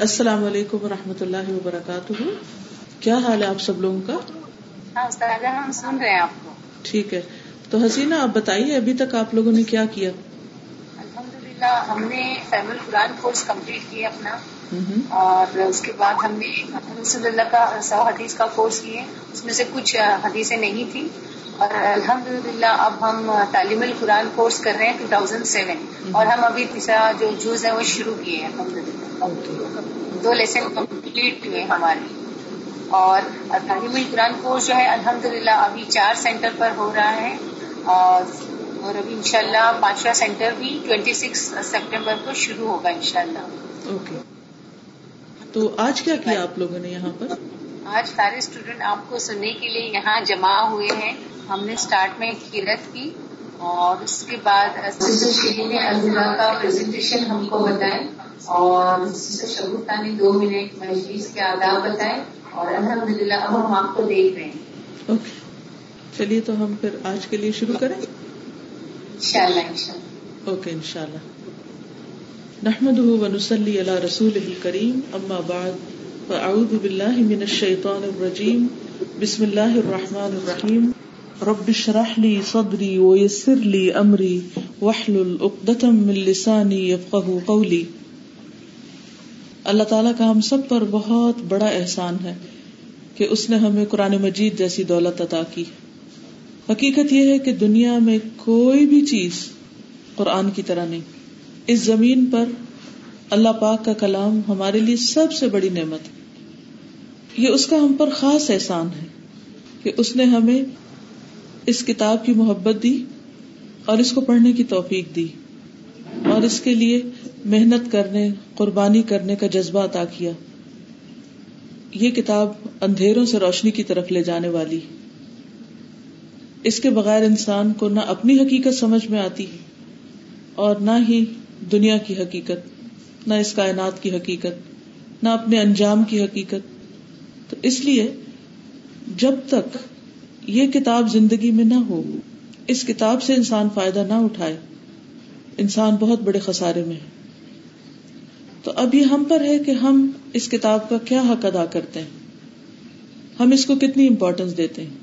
السلام علیکم و رحمۃ اللہ وبرکاتہ۔ کیا حال ہے آپ سب لوگوں کا؟ ہاں ہم سن رہے ہیں آپ کو۔ ٹھیک ہے۔ تو حسینہ آپ بتائیے ابھی تک آپ لوگوں نے کیا کیا؟ للہ ہم نے فیمل قرآن کورس کمپلیٹ کیا اپنا۔ اور اس کے بعد ہم نے رسول اللہ کا سو حدیث کا کورس کیے۔ اس میں سے کچھ حدیثیں نہیں تھیں۔ اور الحمد للہ اب ہم تعلیم القرآن کورس کر رہے ہیں ٹو تھاؤزینڈ سیون۔ اور ہم ابھی تیسرا جو جوز ہے وہ شروع کیے ہیں۔ الحمد للہ دو لیسن کمپلیٹ ہوئے ہمارے۔ اور تعلیم القرآن کورس جو ہے الحمد للہ ابھی چار سینٹر پر ہو رہا ہے۔ اور ابھی ان شاء پانچواں سینٹر بھی ٹوینٹی سکس سیپٹمبر کو شروع ہوگا ان شاء اللہ اوکے۔ تو آج کیا کیا آپ لوگوں نے یہاں پر؟ آج سارے اسٹوڈینٹ آپ کو سننے کے لیے یہاں جمع ہوئے ہیں۔ ہم نے اسٹارٹ میں کیرت کی اور اس کے بعد نے کا پریزنٹیشن ہم کو بتائے اور شگفتہ نے دو منٹ مجلس کے آداب بتائے اور الحمد للہ اب ہم آپ کو دیکھ رہے ہیں۔ چلیے تو ہم پھر آج کے لیے شروع کریں۔ انشاء اللہ انشاء اللہ اوکے انشاء اللہ نحمد ونسلی علی رسول کریم اما بعد، فاعوذ باللہ من الشیطان الرجیم، بسم اللہ الرحمن الرحیم. رب اشرح لي صدري ويسر لي امري واحلل عقدة من لساني يفقهوا قولي اللہ تعالیٰ کا ہم سب پر بہت بڑا احسان ہے کہ اس نے ہمیں قرآن مجید جیسی دولت عطا کی۔ حقیقت یہ ہے کہ دنیا میں کوئی بھی چیز قرآن کی طرح نہیں۔ اس زمین پر اللہ پاک کا کلام ہمارے لیے سب سے بڑی نعمت یہ اس کا ہم پر خاص احسان ہے کہ اس نے ہمیں اس کتاب کی محبت دی اور اس کو پڑھنے کی توفیق دی اور اس کے لیے محنت کرنے، قربانی کرنے کا جذبہ عطا کیا۔ یہ کتاب اندھیروں سے روشنی کی طرف لے جانے والی اس کے بغیر انسان کو نہ اپنی حقیقت سمجھ میں آتی اور نہ ہی دنیا کی حقیقت، نہ اس کائنات کی حقیقت، نہ اپنے انجام کی حقیقت۔ تو اس لیے جب تک یہ کتاب زندگی میں نہ ہو، اس کتاب سے انسان فائدہ نہ اٹھائے، انسان بہت بڑے خسارے میں ہے۔ تو اب یہ ہم پر ہے کہ ہم اس کتاب کا کیا حق ادا کرتے ہیں، ہم اس کو کتنی امپورٹینس دیتے ہیں۔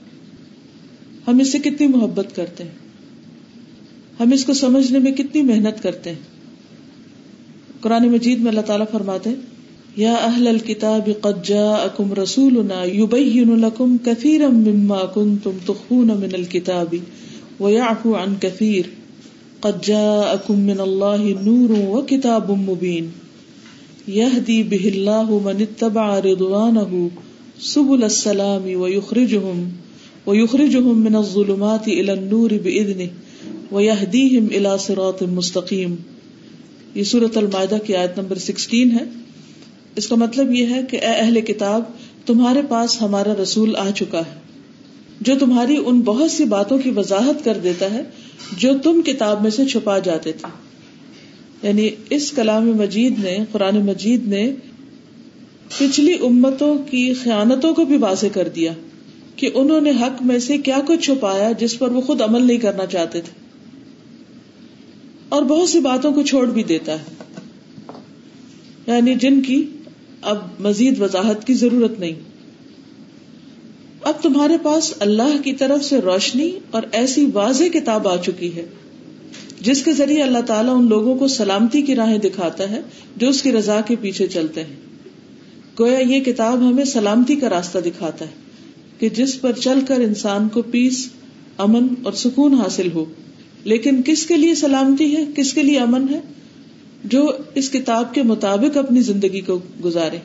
ہم اس سے کتنی محبت کرتے ہیں؟ ہم اس کو سمجھنے میں کتنی محنت کرتے ہیں؟ قرآن مجید میں اللہ تعالیٰ فرماتے یا اہل الكتاب قد جاءکم رسولنا یبین لکم کثیرا مما کنتم تخفون من الكتاب ویعفو عن کثیر، قد جاءکم من اللہ نور وکتاب مبین یهدی به اللہ من اتبع رضوانه سبل السلام ویخرجهم ويخرجهم من الظلمات الى النور باذنه ويهديهم الى صراط مستقيم. یہ سورۃ المائدہ کی آیت نمبر 16 ہے۔ اس کا مطلب یہ ہے کہ اے اہل کتاب، تمہارے پاس ہمارا رسول آ چکا ہے، جو تمہاری ان بہت سی باتوں کی وضاحت کر دیتا ہے جو تم کتاب میں سے چھپا جاتے تھے۔ یعنی اس کلام مجید نے، قرآن مجید نے پچھلی امتوں کی خیانتوں کو بھی واضح کر دیا۔ کہ انہوں نے حق میں سے کیا کچھ چھپایا جس پر وہ خود عمل نہیں کرنا چاہتے تھے۔ اور بہت سی باتوں کو چھوڑ بھی دیتا ہے۔ یعنی جن کی اب مزید وضاحت کی ضرورت نہیں۔ اب تمہارے پاس اللہ کی طرف سے روشنی اور ایسی واضح کتاب آ چکی ہے، جس کے ذریعے اللہ تعالیٰ ان لوگوں کو سلامتی کی راہیں دکھاتا ہے جو اس کی رضا کے پیچھے چلتے ہیں۔ گویا یہ کتاب ہمیں سلامتی کا راستہ دکھاتا ہے۔ کہ جس پر چل کر انسان کو پیس امن اور سکون حاصل ہو۔ لیکن کس کے لیے سلامتی ہے؟ کس کے لیے امن ہے؟ جو اس کتاب کے مطابق اپنی زندگی کو گزارے۔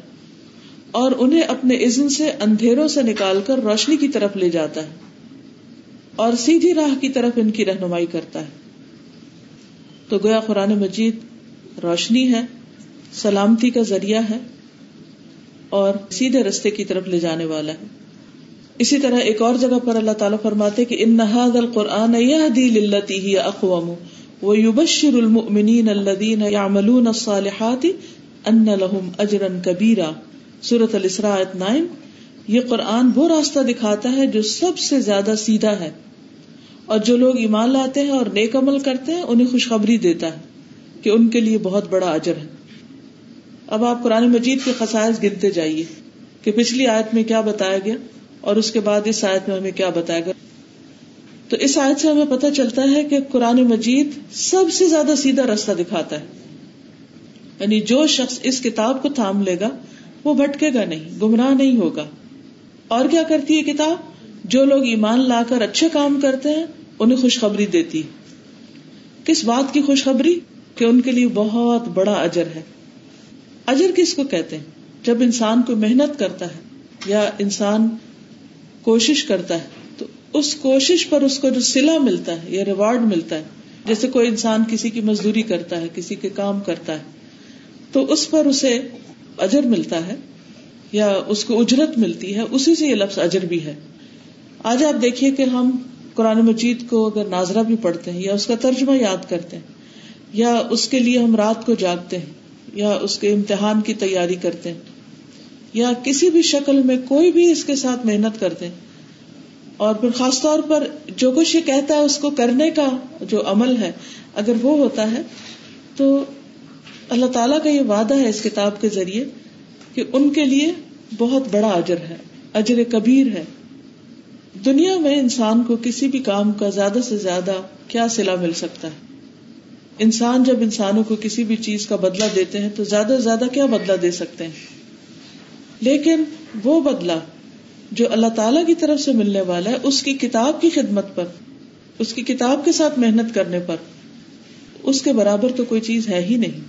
اور انہیں اپنے عزن سے اندھیروں سے نکال کر روشنی کی طرف لے جاتا ہے۔ اور سیدھی راہ کی طرف ان کی رہنمائی کرتا ہے۔ تو گویا قرآن مجید روشنی ہے، سلامتی کا ذریعہ ہے اور سیدھے رستے کی طرف لے جانے والا ہے۔ اسی طرح ایک اور جگہ پر اللہ تعالیٰ فرماتے کہ ان نہاد القرآن یہ دل ہی اقوام وہ یوبشر المؤمنین الذین یعملون الصالحات ان لهم اجرا کبیرا. سورۃ الاسراء 9 یہ قرآن وہ راستہ دکھاتا ہے جو سب سے زیادہ سیدھا ہے اور جو لوگ ایمان لاتے ہیں اور نیک عمل کرتے ہیں، انہیں خوشخبری دیتا ہے کہ ان کے لیے بہت بڑا اجر ہے۔ اب آپ قرآن مجید کے خسائز گنتے جائیے کہ پچھلی آیت میں کیا بتایا گیا؟ اور اس کے بعد اس آیت میں ہمیں کیا بتایا گیا؟ تو اس آیت سے ہمیں پتہ چلتا ہے کہ قرآن مجید سب سے زیادہ سیدھا راستہ دکھاتا ہے۔ یعنی جو شخص اس کتاب کو تھام لے گا، وہ بھٹکے گا نہیں، گمراہ نہیں ہوگا۔ اور کیا کرتی ہے کتاب؟ جو لوگ ایمان لا کر اچھے کام کرتے ہیں، انہیں خوشخبری دیتی کس بات کی خوشخبری؟ کہ ان کے لیے بہت بڑا اجر ہے۔ اجر کس کو کہتے ہیں؟ جب انسان کو محنت کرتا ہے یا انسان کوشش کرتا ہے، تو اس کوشش پر اس کو جو سلا ملتا ہے، یا ریوارڈ ملتا ہے، جیسے کوئی انسان کسی کی مزدوری کرتا ہے، کسی کے کام کرتا ہے، تو اس پر اسے اجر ملتا ہے، یا اس کو اجرت ملتی ہے، اسی سے یہ لفظ اجر بھی ہے۔ آج آپ دیکھیے کہ ہم قرآن مجید کو اگر ناظرہ بھی پڑھتے ہیں، یا اس کا ترجمہ یاد کرتے ہیں، یا اس کے لیے ہم رات کو جاگتے ہیں، یا اس کے امتحان کی تیاری کرتے ہیں یا کسی بھی شکل میں کوئی بھی اس کے ساتھ محنت کرتے ہیں اور پھر خاص طور پر جو کچھ یہ کہتا ہے اس کو کرنے کا جو عمل ہے، اگر وہ ہوتا ہے، تو اللہ تعالیٰ کا یہ وعدہ ہے اس کتاب کے ذریعے کہ ان کے لیے بہت بڑا اجر ہے، اجر کبیر ہے۔ دنیا میں انسان کو کسی بھی کام کا زیادہ سے زیادہ کیا سلا مل سکتا ہے؟ انسان جب انسانوں کو کسی بھی چیز کا بدلا دیتے ہیں تو زیادہ سے زیادہ کیا بدلا دے سکتے ہیں؟ لیکن وہ بدلا جو اللہ تعالی کی طرف سے ملنے والا ہے، اس کی کتاب کی خدمت پر، اس کی کتاب کے ساتھ محنت کرنے پر، اس کے برابر تو کوئی چیز ہے ہی نہیں۔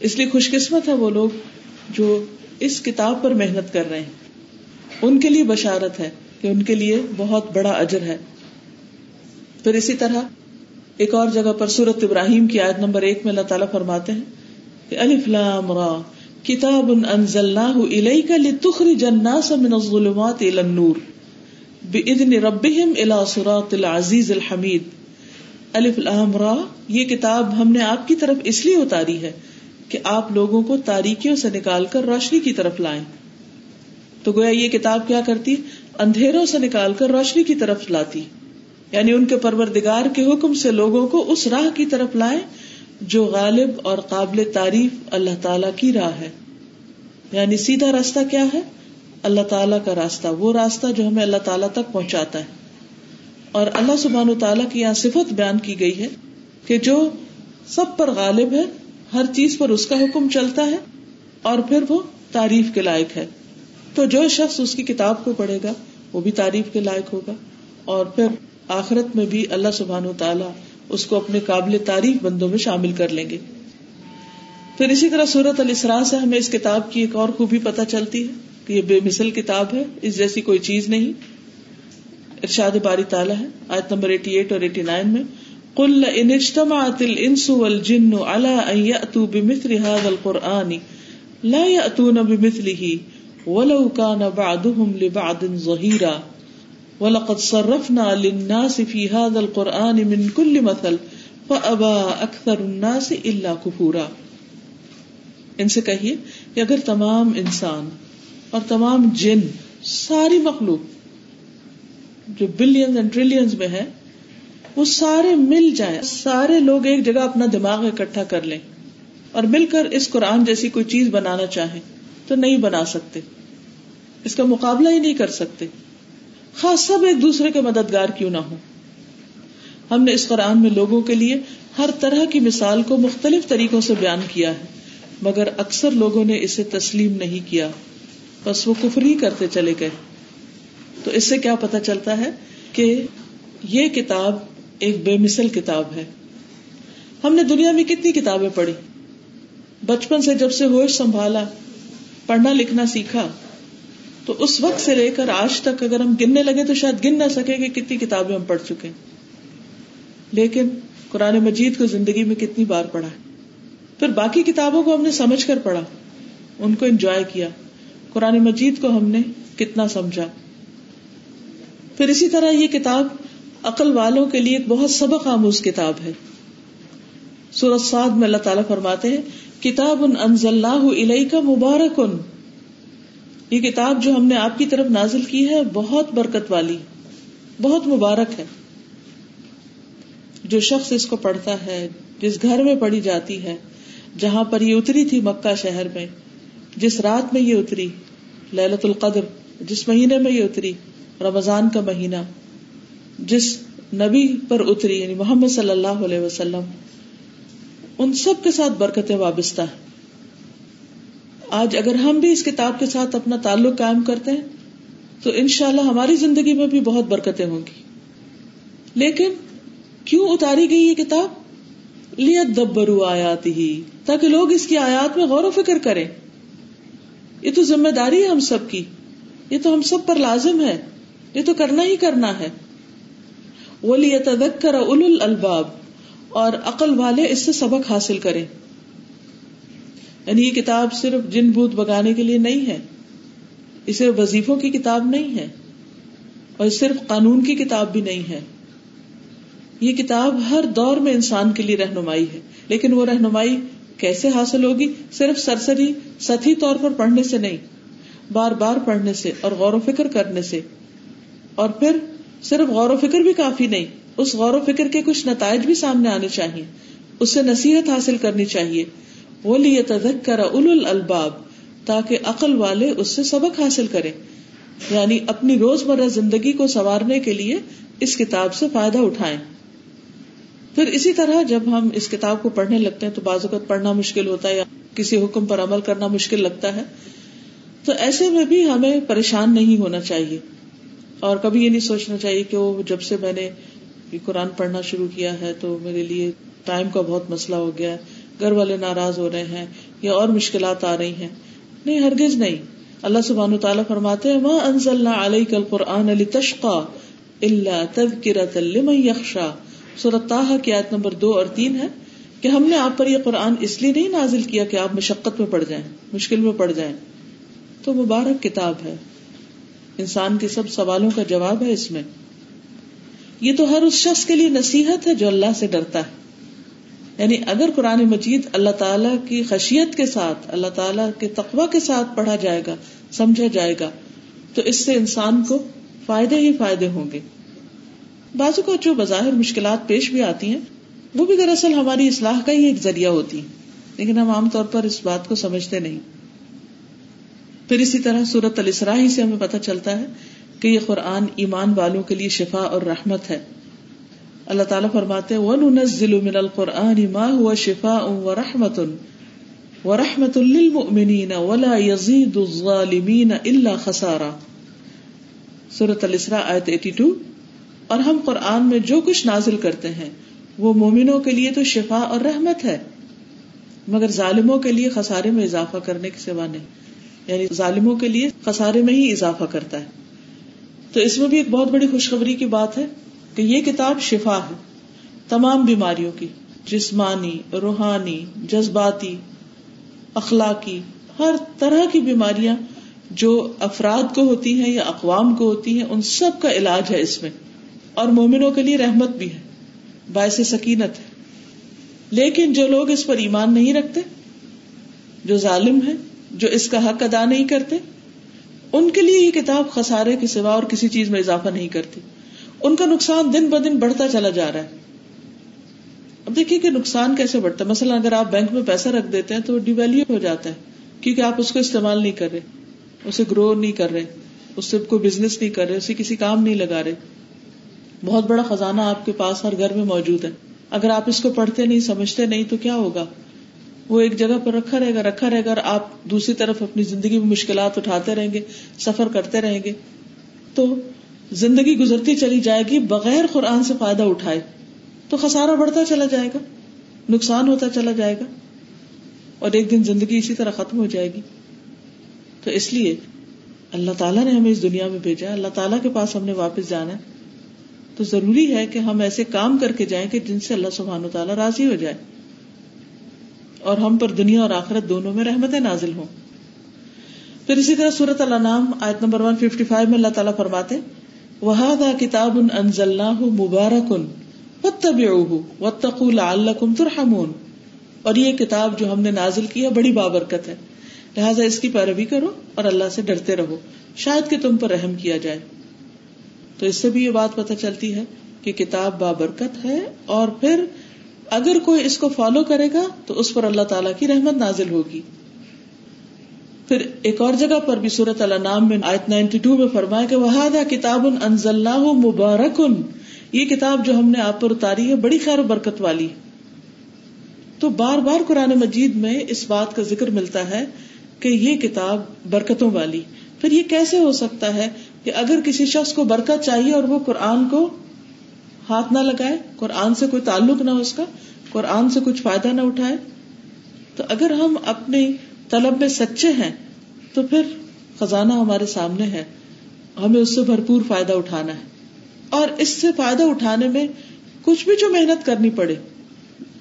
اس لیے خوش قسمت ہے وہ لوگ جو اس کتاب پر محنت کر رہے ہیں۔ ان کے لیے بشارت ہے کہ ان کے لیے بہت بڑا اجر ہے۔ پھر اسی طرح ایک اور جگہ پر سورت ابراہیم کی آیت نمبر ایک میں اللہ تعالیٰ فرماتے ہیں کہ الف لام را کتاب انزلناہ الیک لتخرج الناس من الظلمات الى النور باذن ربهم الى صراط العزیز الحمید۔ الف لام را، یہ کتاب ہم نے آپ کی طرف اس لیے اتاری ہے کہ آپ لوگوں کو تاریکیوں سے نکال کر روشنی کی طرف لائیں۔ تو گویا یہ کتاب کیا کرتی؟ اندھیروں سے نکال کر روشنی کی طرف لاتی۔ یعنی ان کے پروردگار کے حکم سے لوگوں کو اس راہ کی طرف لائے جو غالب اور قابل تعریف اللہ تعالی کی راہ ہے۔ یعنی سیدھا راستہ کیا ہے؟ اللہ تعالیٰ کا راستہ، وہ راستہ جو ہمیں اللہ تعالیٰ تک پہنچاتا ہے۔ اور اللہ سبحان و تعالیٰ کی یہاں صفت بیان کی گئی ہے کہ جو سب پر غالب ہے، ہر چیز پر اس کا حکم چلتا ہے اور پھر وہ تعریف کے لائق ہے۔ تو جو شخص اس کی کتاب کو پڑھے گا، وہ بھی تعریف کے لائق ہوگا۔ اور پھر آخرت میں بھی اللہ سبحان و تعالیٰ اس کو اپنے قابل تعریف بندوں میں شامل کر لیں گے۔ پھر اسی طرح سورت الاسرا سے ہمیں اس کتاب کی ایک اور خوبی پتہ چلتی ہے کہ یہ بے مثل کتاب ہے، اس جیسی کوئی چیز نہیں۔ ارشاد باری تعالیٰ ہے، آیت نمبر ایٹی ایٹ اور ایٹی نائن میں کل انجتماعت الانس والجن على ان يأتوا بمثل هذا القرآن لا يأتون بمثله ولو كان بعضهم لبعض ظهيرا۔ ولقد صرفنا للناس في هذا القرآن من كل مثل، فأبى أكثر الناس إلا كفورا۔ ان سے کہیے کہ اگر تمام انسان اور تمام جن، ساری مخلوق جو بلین اینڈ ٹریلینز میں ہے وہ سارے مل جائیں، سارے لوگ ایک جگہ اپنا دماغ اکٹھا کر لیں اور مل کر اس قرآن جیسی کوئی چیز بنانا چاہیں تو نہیں بنا سکتے۔ اس کا مقابلہ ہی نہیں کر سکتے۔ خاص سب ایک دوسرے کے مددگار کیوں نہ ہو ہم نے اس قرآن میں لوگوں کے لیے ہر طرح کی مثال کو مختلف طریقوں سے بیان کیا ہے، مگر اکثر لوگوں نے اسے تسلیم نہیں کیا۔ بس وہ کفری کرتے چلے گئے۔ تو اس سے کیا پتا چلتا ہے کہ یہ کتاب ایک بے مثل کتاب ہے۔ ہم نے دنیا میں کتنی کتابیں پڑھی۔ بچپن سے جب سے ہوش سنبھالا، پڑھنا لکھنا سیکھا تو اس وقت سے لے کر آج تک اگر ہم گننے لگے تو شاید گن نہ سکے کہ کتنی کتابیں ہم پڑھ چکے لیکن قرآن مجید کو زندگی میں کتنی بار پڑھا پھر باقی کتابوں کو ہم نے سمجھ کر پڑھا، ان کو انجوائے کیا۔ قرآن مجید کو ہم نے کتنا سمجھا۔ پھر اسی طرح یہ کتاب عقل والوں کے لیے ایک بہت سبق آموز کتاب ہے۔ سورت سعد میں اللہ تعالیٰ فرماتے ہیں، کتاب ان انزل اللہ علیہ کا مبارک ان یہ کتاب جو ہم نے آپ کی طرف نازل کی ہے بہت برکت والی، بہت مبارک ہے۔ جو شخص اس کو پڑھتا ہے، جس گھر میں پڑھی جاتی ہے، جہاں پر یہ اتری تھی مکہ شہر میں، جس رات میں یہ اتری للت القدر، جس مہینے میں یہ اتری، رمضان کا مہینہ، جس نبی پر اتری یعنی محمد صلی اللہ علیہ وسلم، ان سب کے ساتھ برکتیں وابستہ ہیں۔ آج اگر ہم بھی اس کتاب کے ساتھ اپنا تعلق قائم کرتے ہیں، تو انشاءاللہ ہماری زندگی میں بھی بہت برکتیں ہوں گی۔ لیکن کیوں اتاری گئی یہ کتاب؟ لیت دبرو آیات ہی تاکہ لوگ اس کی آیات میں غور و فکر کریں۔ یہ تو ذمہ داری ہے ہم سب کی۔ یہ تو ہم سب پر لازم ہے۔ یہ تو کرنا ہی کرنا ہے۔ وہ لیت کر اول الباب اور عقل والے اس سے سبق حاصل کریں۔ یعنی یہ کتاب صرف جن بوت بگانے کے لیے نہیں ہے، اسے وظیفوں کی کتاب نہیں ہے اور صرف قانون کی کتاب بھی نہیں ہے۔ یہ کتاب ہر دور میں انسان کے لیے رہنمائی ہے، لیکن وہ رہنمائی کیسے حاصل ہوگی؟ صرف سرسری، سطحی طور پر پڑھنے سے نہیں، بار بار پڑھنے سے اور غور و فکر کرنے سے۔ اور پھر صرف غور و فکر بھی کافی نہیں، اس غور و فکر کے کچھ نتائج بھی سامنے آنے چاہیے، اس سے نصیحت حاصل کرنی چاہیے۔ وہ لیے تدک کر اول الباب تاکہ عقل والے اس سے سبق حاصل کرے یعنی اپنی روز مرہ زندگی کو سنوارنے کے لیے اس کتاب سے فائدہ اٹھائیں۔ پھر اسی طرح جب ہم اس کتاب کو پڑھنے لگتے ہیں تو بعض اوقات پڑھنا مشکل ہوتا ہے یا کسی حکم پر عمل کرنا مشکل لگتا ہے۔ تو ایسے میں بھی ہمیں پریشان نہیں ہونا چاہیے۔ اور کبھی یہ نہیں سوچنا چاہیے کہ وہ جب سے میں نے قرآن پڑھنا شروع کیا ہے تو میرے لیے ٹائم کا بہت مسئلہ ہو گیا ہے۔ گھر والے ناراض ہو رہے ہیں یا اور مشکلات آ رہی ہیں۔ نہیں، ہرگز نہیں۔ اللہ سبحان تعالیٰ فرماتے ماں انزل علیہ کل قرآن علی تشقا اللہ تب کرت یکشا سورت کی آیت نمبر دو اور تین ہے کہ ہم نے آپ پر یہ قرآن اس لیے نہیں نازل کیا کہ آپ مشقت میں پڑ جائیں، مشکل میں پڑ جائیں۔ تو مبارک کتاب ہے۔ انسان کے سب سوالوں کا جواب ہے اس میں۔ یہ تو ہر اس شخص کے لیے نصیحت ہے جو اللہ سے ڈرتا ہے۔ یعنی اگر قرآن مجید اللہ تعالیٰ کی خشیت کے ساتھ، اللہ تعالیٰ کے تقوا کے ساتھ پڑھا جائے گا، سمجھا جائے گا، تو اس سے انسان کو فائدے ہی فائدے ہوں گے۔ بازو کا جو بظاہر مشکلات پیش بھی آتی ہیں، وہ بھی دراصل ہماری اصلاح کا ہی ایک ذریعہ ہوتی ہے لیکن ہم عام طور پر اس بات کو سمجھتے نہیں۔ پھر اسی طرح سورت السراہی سے ہمیں پتہ چلتا ہے کہ یہ قرآن ایمان والوں کے لیے شفا اور رحمت ہے۔ اللہ تعالیٰ فرماتے وَنُنَزِّلُ مِنَ الْقُرْآنِ مَا هُوَ شِفَاءٌ وَرَحْمَةٌ وَرَحْمَةٌ لِّلْمُؤْمِنِينَ وَلَا يَزِيدُ الظَّالِمِينَ إِلَّا خَسَارًا۔ سورة الاسراء آیت 82 اور ہم قرآن میں جو کچھ نازل کرتے ہیں، وہ مومنوں کے لیے تو شفا اور رحمت ہے، مگر ظالموں کے لیے خسارے میں اضافہ کرنے کے سوا نہیں۔ یعنی ظالموں کے لیے خسارے میں ہی اضافہ کرتا ہے۔ تو اس میں بھی ایک بہت بڑی خوشخبری کی بات ہے۔ کہ یہ کتاب شفا ہے تمام بیماریوں کی، جسمانی، روحانی، جذباتی، اخلاقی، ہر طرح کی بیماریاں جو افراد کو ہوتی ہیں یا اقوام کو ہوتی ہیں، ان سب کا علاج ہے اس میں۔ اور مومنوں کے لیے رحمت بھی ہے، باعث سکینت ہے۔ لیکن جو لوگ اس پر ایمان نہیں رکھتے، جو ظالم ہے جو اس کا حق ادا نہیں کرتے، ان کے لیے یہ کتاب خسارے کے سوا اور کسی چیز میں اضافہ نہیں کرتی۔ ان کا نقصان دن ب دن بڑھتا چلا جا رہا ہے۔ اب دیکھیے کہ نقصان کیسے بڑھتا ہے۔ مثلا اگر آپ بینک میں پیسہ رکھ دیتے ہیں تو ڈیویلو ہو جاتا ہے کیونکہ آپ اس کو استعمال نہیں کر رہے، اسے گرو نہیں کر رہے، اس سے کوئی بزنس نہیں کر رہے، اسے کسی کام نہیں لگا رہے۔ بہت بڑا خزانہ آپ کے پاس ہر گھر میں موجود ہے۔ اگر آپ اس کو پڑھتے نہیں، سمجھتے نہیں تو کیا ہوگا؟ وہ ایک جگہ پر رکھا رہے گا، رکھا رہے گا اور آپ دوسری طرف اپنی زندگی میں مشکلات اٹھاتے رہیں گے، سفر کرتے رہیں گے۔ تو زندگی گزرتی چلی جائے گی بغیر قرآن سے فائدہ اٹھائے، تو خسارا بڑھتا چلا جائے گا، نقصان ہوتا چلا جائے گا، اور ایک دن زندگی اسی طرح ختم ہو جائے گی۔ تو اس لیے اللہ تعالیٰ نے ہمیں اس دنیا میں بھیجا اللہ تعالیٰ کے پاس ہم نے واپس جانا ہے۔ تو ضروری ہے کہ ہم ایسے کام کر کے جائیں کہ جن سے اللہ سبحان و تعالیٰ راضی ہو جائے۔ اور ہم پر دنیا اور آخرت دونوں میں رحمت نازل ہوں۔ پھر اسی طرح سورت اللہ نام آیت نمبر 155 میں اللہ تعالیٰ فرماتے وہاد کتاب مبارک ترحمون اور یہ کتاب جو ہم نے نازل کی ہے بڑی بابرکت ہے۔ لہٰذا اس کی پیروی کرو اور اللہ سے ڈرتے رہو۔ شاید کہ تم پر رحم کیا جائے۔ تو اس سے بھی یہ بات پتہ چلتی ہے کہ کتاب بابرکت ہے اور پھر اگر کوئی اس کو فالو کرے گا تو اس پر اللہ تعالیٰ کی رحمت نازل ہوگی۔ پھر ایک اور جگہ پر بھی صورت اللہ نام میں آیت نائنٹی ٹو میں فرمایا کہ وہ کتاب مبارکن یہ کتاب جو ہم نے آپ پر اتاری ہے، بڑی خیر و برکت والی۔ تو بار بار قرآن مجید میں اس بات کا ذکر ملتا ہے کہ یہ کتاب برکتوں والی۔ پھر یہ کیسے ہو سکتا ہے کہ اگر کسی شخص کو برکت چاہیے اور وہ قرآن کو ہاتھ نہ لگائے، قرآن سے کوئی تعلق نہ ہو اس کا، قرآن سے کچھ فائدہ نہ اٹھائے، تو اگر ہم اپنی طلب میں سچے ہیں تو پھر خزانہ ہمارے سامنے ہے، ہمیں اس سے بھرپور فائدہ اٹھانا ہے۔ اور اس سے فائدہ اٹھانے میں کچھ بھی جو محنت کرنی پڑے،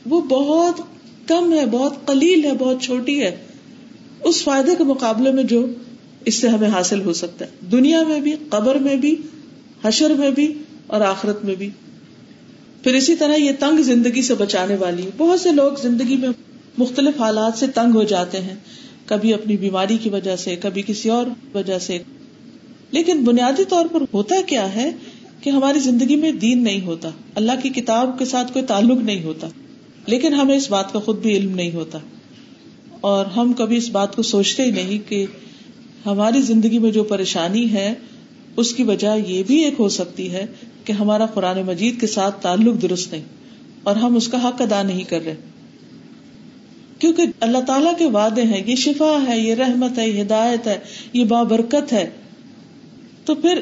وہ بہت کم ہے، بہت قلیل ہے، بہت چھوٹی ہے۔ اس فائدے کے مقابلے میں جو اس سے ہمیں حاصل ہو سکتا ہے۔ دنیا میں بھی، قبر میں بھی، حشر میں بھی اور آخرت میں بھی۔ پھر اسی طرح یہ تنگ زندگی سے بچانے والی، بہت سے لوگ زندگی میں مختلف حالات سے تنگ ہو جاتے ہیں۔ کبھی اپنی بیماری کی وجہ سے، کبھی کسی اور وجہ سے۔ لیکن بنیادی طور پر ہوتا کیا ہے کہ ہماری زندگی میں دین نہیں ہوتا، اللہ کی کتاب کے ساتھ کوئی تعلق نہیں ہوتا، لیکن ہمیں اس بات کا خود بھی علم نہیں ہوتا۔ اور ہم کبھی اس بات کو سوچتے ہی نہیں کہ ہماری زندگی میں جو پریشانی ہے، اس کی وجہ یہ بھی ایک ہو سکتی ہے کہ ہمارا قرآن مجید کے ساتھ تعلق درست نہیں، اور ہم اس کا حق ادا نہیں کر رہے۔ کیونکہ اللہ تعالیٰ کے وعدے ہیں، یہ شفا ہے، یہ رحمت ہے، یہ ہدایت ہے، یہ بابرکت ہے۔ تو پھر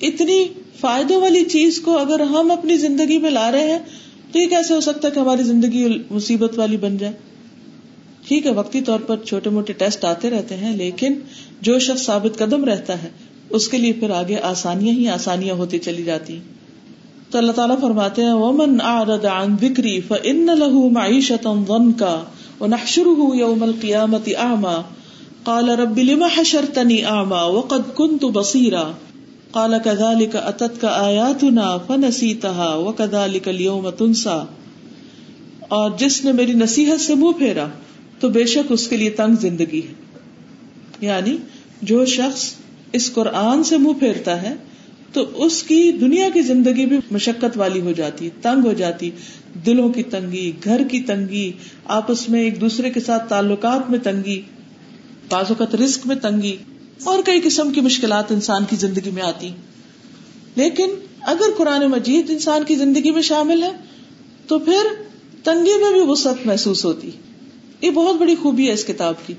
اتنی فائدوں والی چیز کو اگر ہم اپنی زندگی میں لا رہے ہیں، تو یہ کیسے ہو سکتا ہے کہ ہماری زندگی مصیبت والی بن جائے؟ ٹھیک ہے، وقتی طور پر چھوٹے موٹے ٹیسٹ آتے رہتے ہیں، لیکن جو شخص ثابت قدم رہتا ہے، اس کے لیے پھر آگے آسانیاں ہی آسانیاں ہوتی چلی جاتی تو اللہ تعالیٰ فرماتے ہیں، ومن اعرض عن ذکری فان له معیشتا ونحشره يوم القيامة اعما قال رب لما حشرتني اعما وقد كنت بصيرا. قال كذلك اتتك آياتنا فنسيتها وكذلك اليوم تنسى. اور جس نے میری نصیحت سے منہ پھیرا، تو بے شک اس کے لیے تنگ زندگی ہے۔ یعنی جو شخص اس قرآن سے منہ پھیرتا ہے تو اس کی دنیا کی زندگی بھی مشقت والی ہو جاتی، تنگ ہو جاتی۔ دلوں کی تنگی، گھر کی تنگی، آپس میں ایک دوسرے کے ساتھ تعلقات میں تنگی، بعض اوقات رسک میں تنگی، اور کئی قسم کی مشکلات انسان کی زندگی میں آتی۔ لیکن اگر قرآن مجید انسان کی زندگی میں شامل ہے، تو پھر تنگی میں بھی وسعت محسوس ہوتی۔ یہ بہت بڑی خوبی ہے اس کتاب کی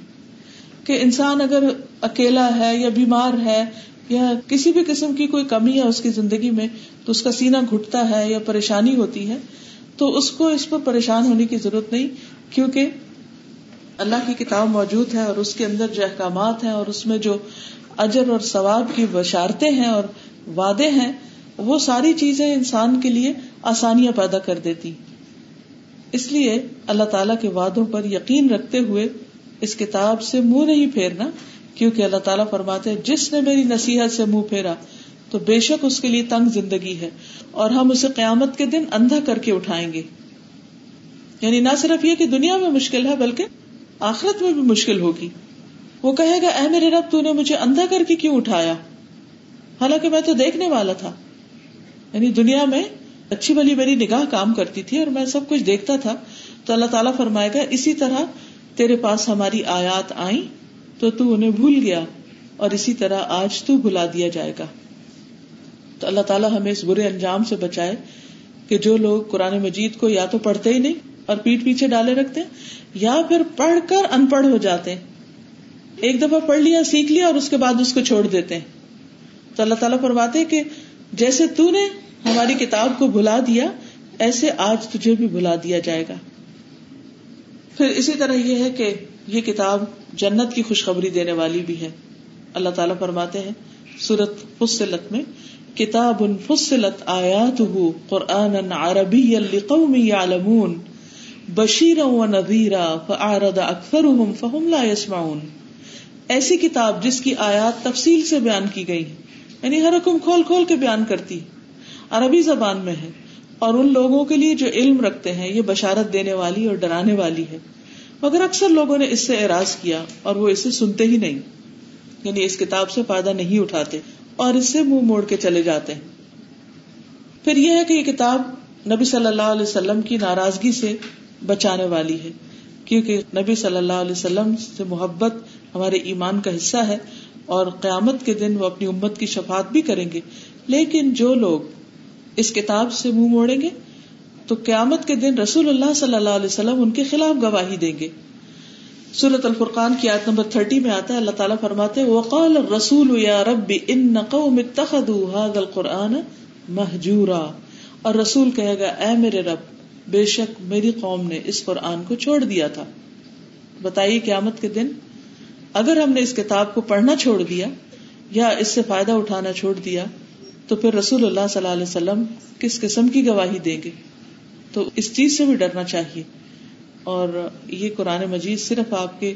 کہ انسان اگر اکیلا ہے یا بیمار ہے یا کسی بھی قسم کی کوئی کمی ہے اس کی زندگی میں تو اس کا سینہ گھٹتا ہے یا پریشانی ہوتی ہے، تو اس کو اس پر پریشان ہونے کی ضرورت نہیں، کیونکہ اللہ کی کتاب موجود ہے اور اس کے اندر جو احکامات ہیں اور اس میں جو اجر اور ثواب کی بشارتیں ہیں اور وعدے ہیں، وہ ساری چیزیں انسان کے لیے آسانیاں پیدا کر دیتی۔ اس لیے اللہ تعالی کے وعدوں پر یقین رکھتے ہوئے اس کتاب سے منہ نہیں پھیرنا۔ کیونکہ اللہ تعالیٰ فرماتے جس نے میری نصیحت سے منہ پھیرا، تو بے شک اس کے لیے تنگ زندگی ہے، اور ہم اسے قیامت کے دن اندھا کر کے اٹھائیں گے۔ یعنی نہ صرف یہ کہ دنیا میں مشکل ہے، بلکہ آخرت میں بھی مشکل ہوگی۔ وہ کہے گا، اے میرے رب، تو نے مجھے اندھا کر کے کیوں اٹھایا؟ حالانکہ میں تو دیکھنے والا تھا۔ یعنی دنیا میں اچھی بلی میری نگاہ کام کرتی تھی اور میں سب کچھ دیکھتا تھا۔ تو اللہ تعالیٰ فرمائے گا، اسی طرح تیرے پاس ہماری آیات آئی تو تو انہیں بھول گیا اور اسی طرح آج تو بھلا دیا جائے گا۔ تو اللہ تعالیٰ ہمیں اس برے انجام سے بچائے کہ جو لوگ قرآن مجید کو یا تو پڑھتے ہی نہیں اور پیٹ پیچھے ڈالے رکھتے ہیں، یا پھر پڑھ کر ان پڑھ ہو جاتے ہیں۔ ایک دفعہ پڑھ لیا، سیکھ لیا اور اس کے بعد اس کو چھوڑ دیتے ہیں۔ تو اللہ تعالیٰ فرماتے کہ جیسے تو نے ہماری کتاب کو بھلا دیا، ایسے آج تجھے بھی بھلا دیا جائے گا۔ پھر اسی طرح یہ ہے کہ یہ کتاب جنت کی خوشخبری دینے والی بھی ہے۔ اللہ تعالیٰ فرماتے ہیں سورت فصلت میں، کتاب فصلت آیات قرآن عربی لقوم یعلمون، بشیرا و نذیرا فاعرض اکثرهم فهم لا يسمعون ایسی کتاب جس کی آیات تفصیل سے بیان کی گئی یعنی ہر حکم کھول کھول کے بیان کرتی عربی زبان میں ہے، اور ان لوگوں کے لیے جو علم رکھتے ہیں، یہ بشارت دینے والی اور ڈرانے والی ہے۔ مگر اکثر لوگوں نے اس سے اعراض کیا اور وہ اسے سنتے ہی نہیں یعنی اس کتاب سے فائدہ نہیں اٹھاتے اور اس سے منہ موڑ کے چلے جاتے ہیں۔ پھر یہ ہے کہ یہ کتاب نبی صلی اللہ علیہ وسلم کی ناراضگی سے بچانے والی ہے، کیونکہ نبی صلی اللہ علیہ وسلم سے محبت ہمارے ایمان کا حصہ ہے اور قیامت کے دن وہ اپنی امت کی شفات بھی کریں گے۔ لیکن جو لوگ اس کتاب سے منہ موڑیں گے تو قیامت کے دن رسول اللہ صلی اللہ علیہ وسلم ان کے خلاف گواہی دیں گے۔ سورت الفرقان کی آیت نمبر تھرٹی میں آتا ہے، اللہ تعالیٰ فرماتے وقال الرسول یا رب ان قوم اتخذوا هذا القرآن مہجورا اور رسول کہے گا، اے میرے رب، بے شک میری قوم نے اس قرآن کو چھوڑ دیا تھا۔ بتائیے قیامت کے دن اگر ہم نے اس کتاب کو پڑھنا چھوڑ دیا یا اس سے فائدہ اٹھانا چھوڑ دیا تو پھر رسول اللہ صلی اللہ علیہ وسلم کس قسم کی گواہی دیں گے؟ تو اس چیز سے بھی ڈرنا چاہیے۔ اور یہ قرآن مجید صرف آپ کے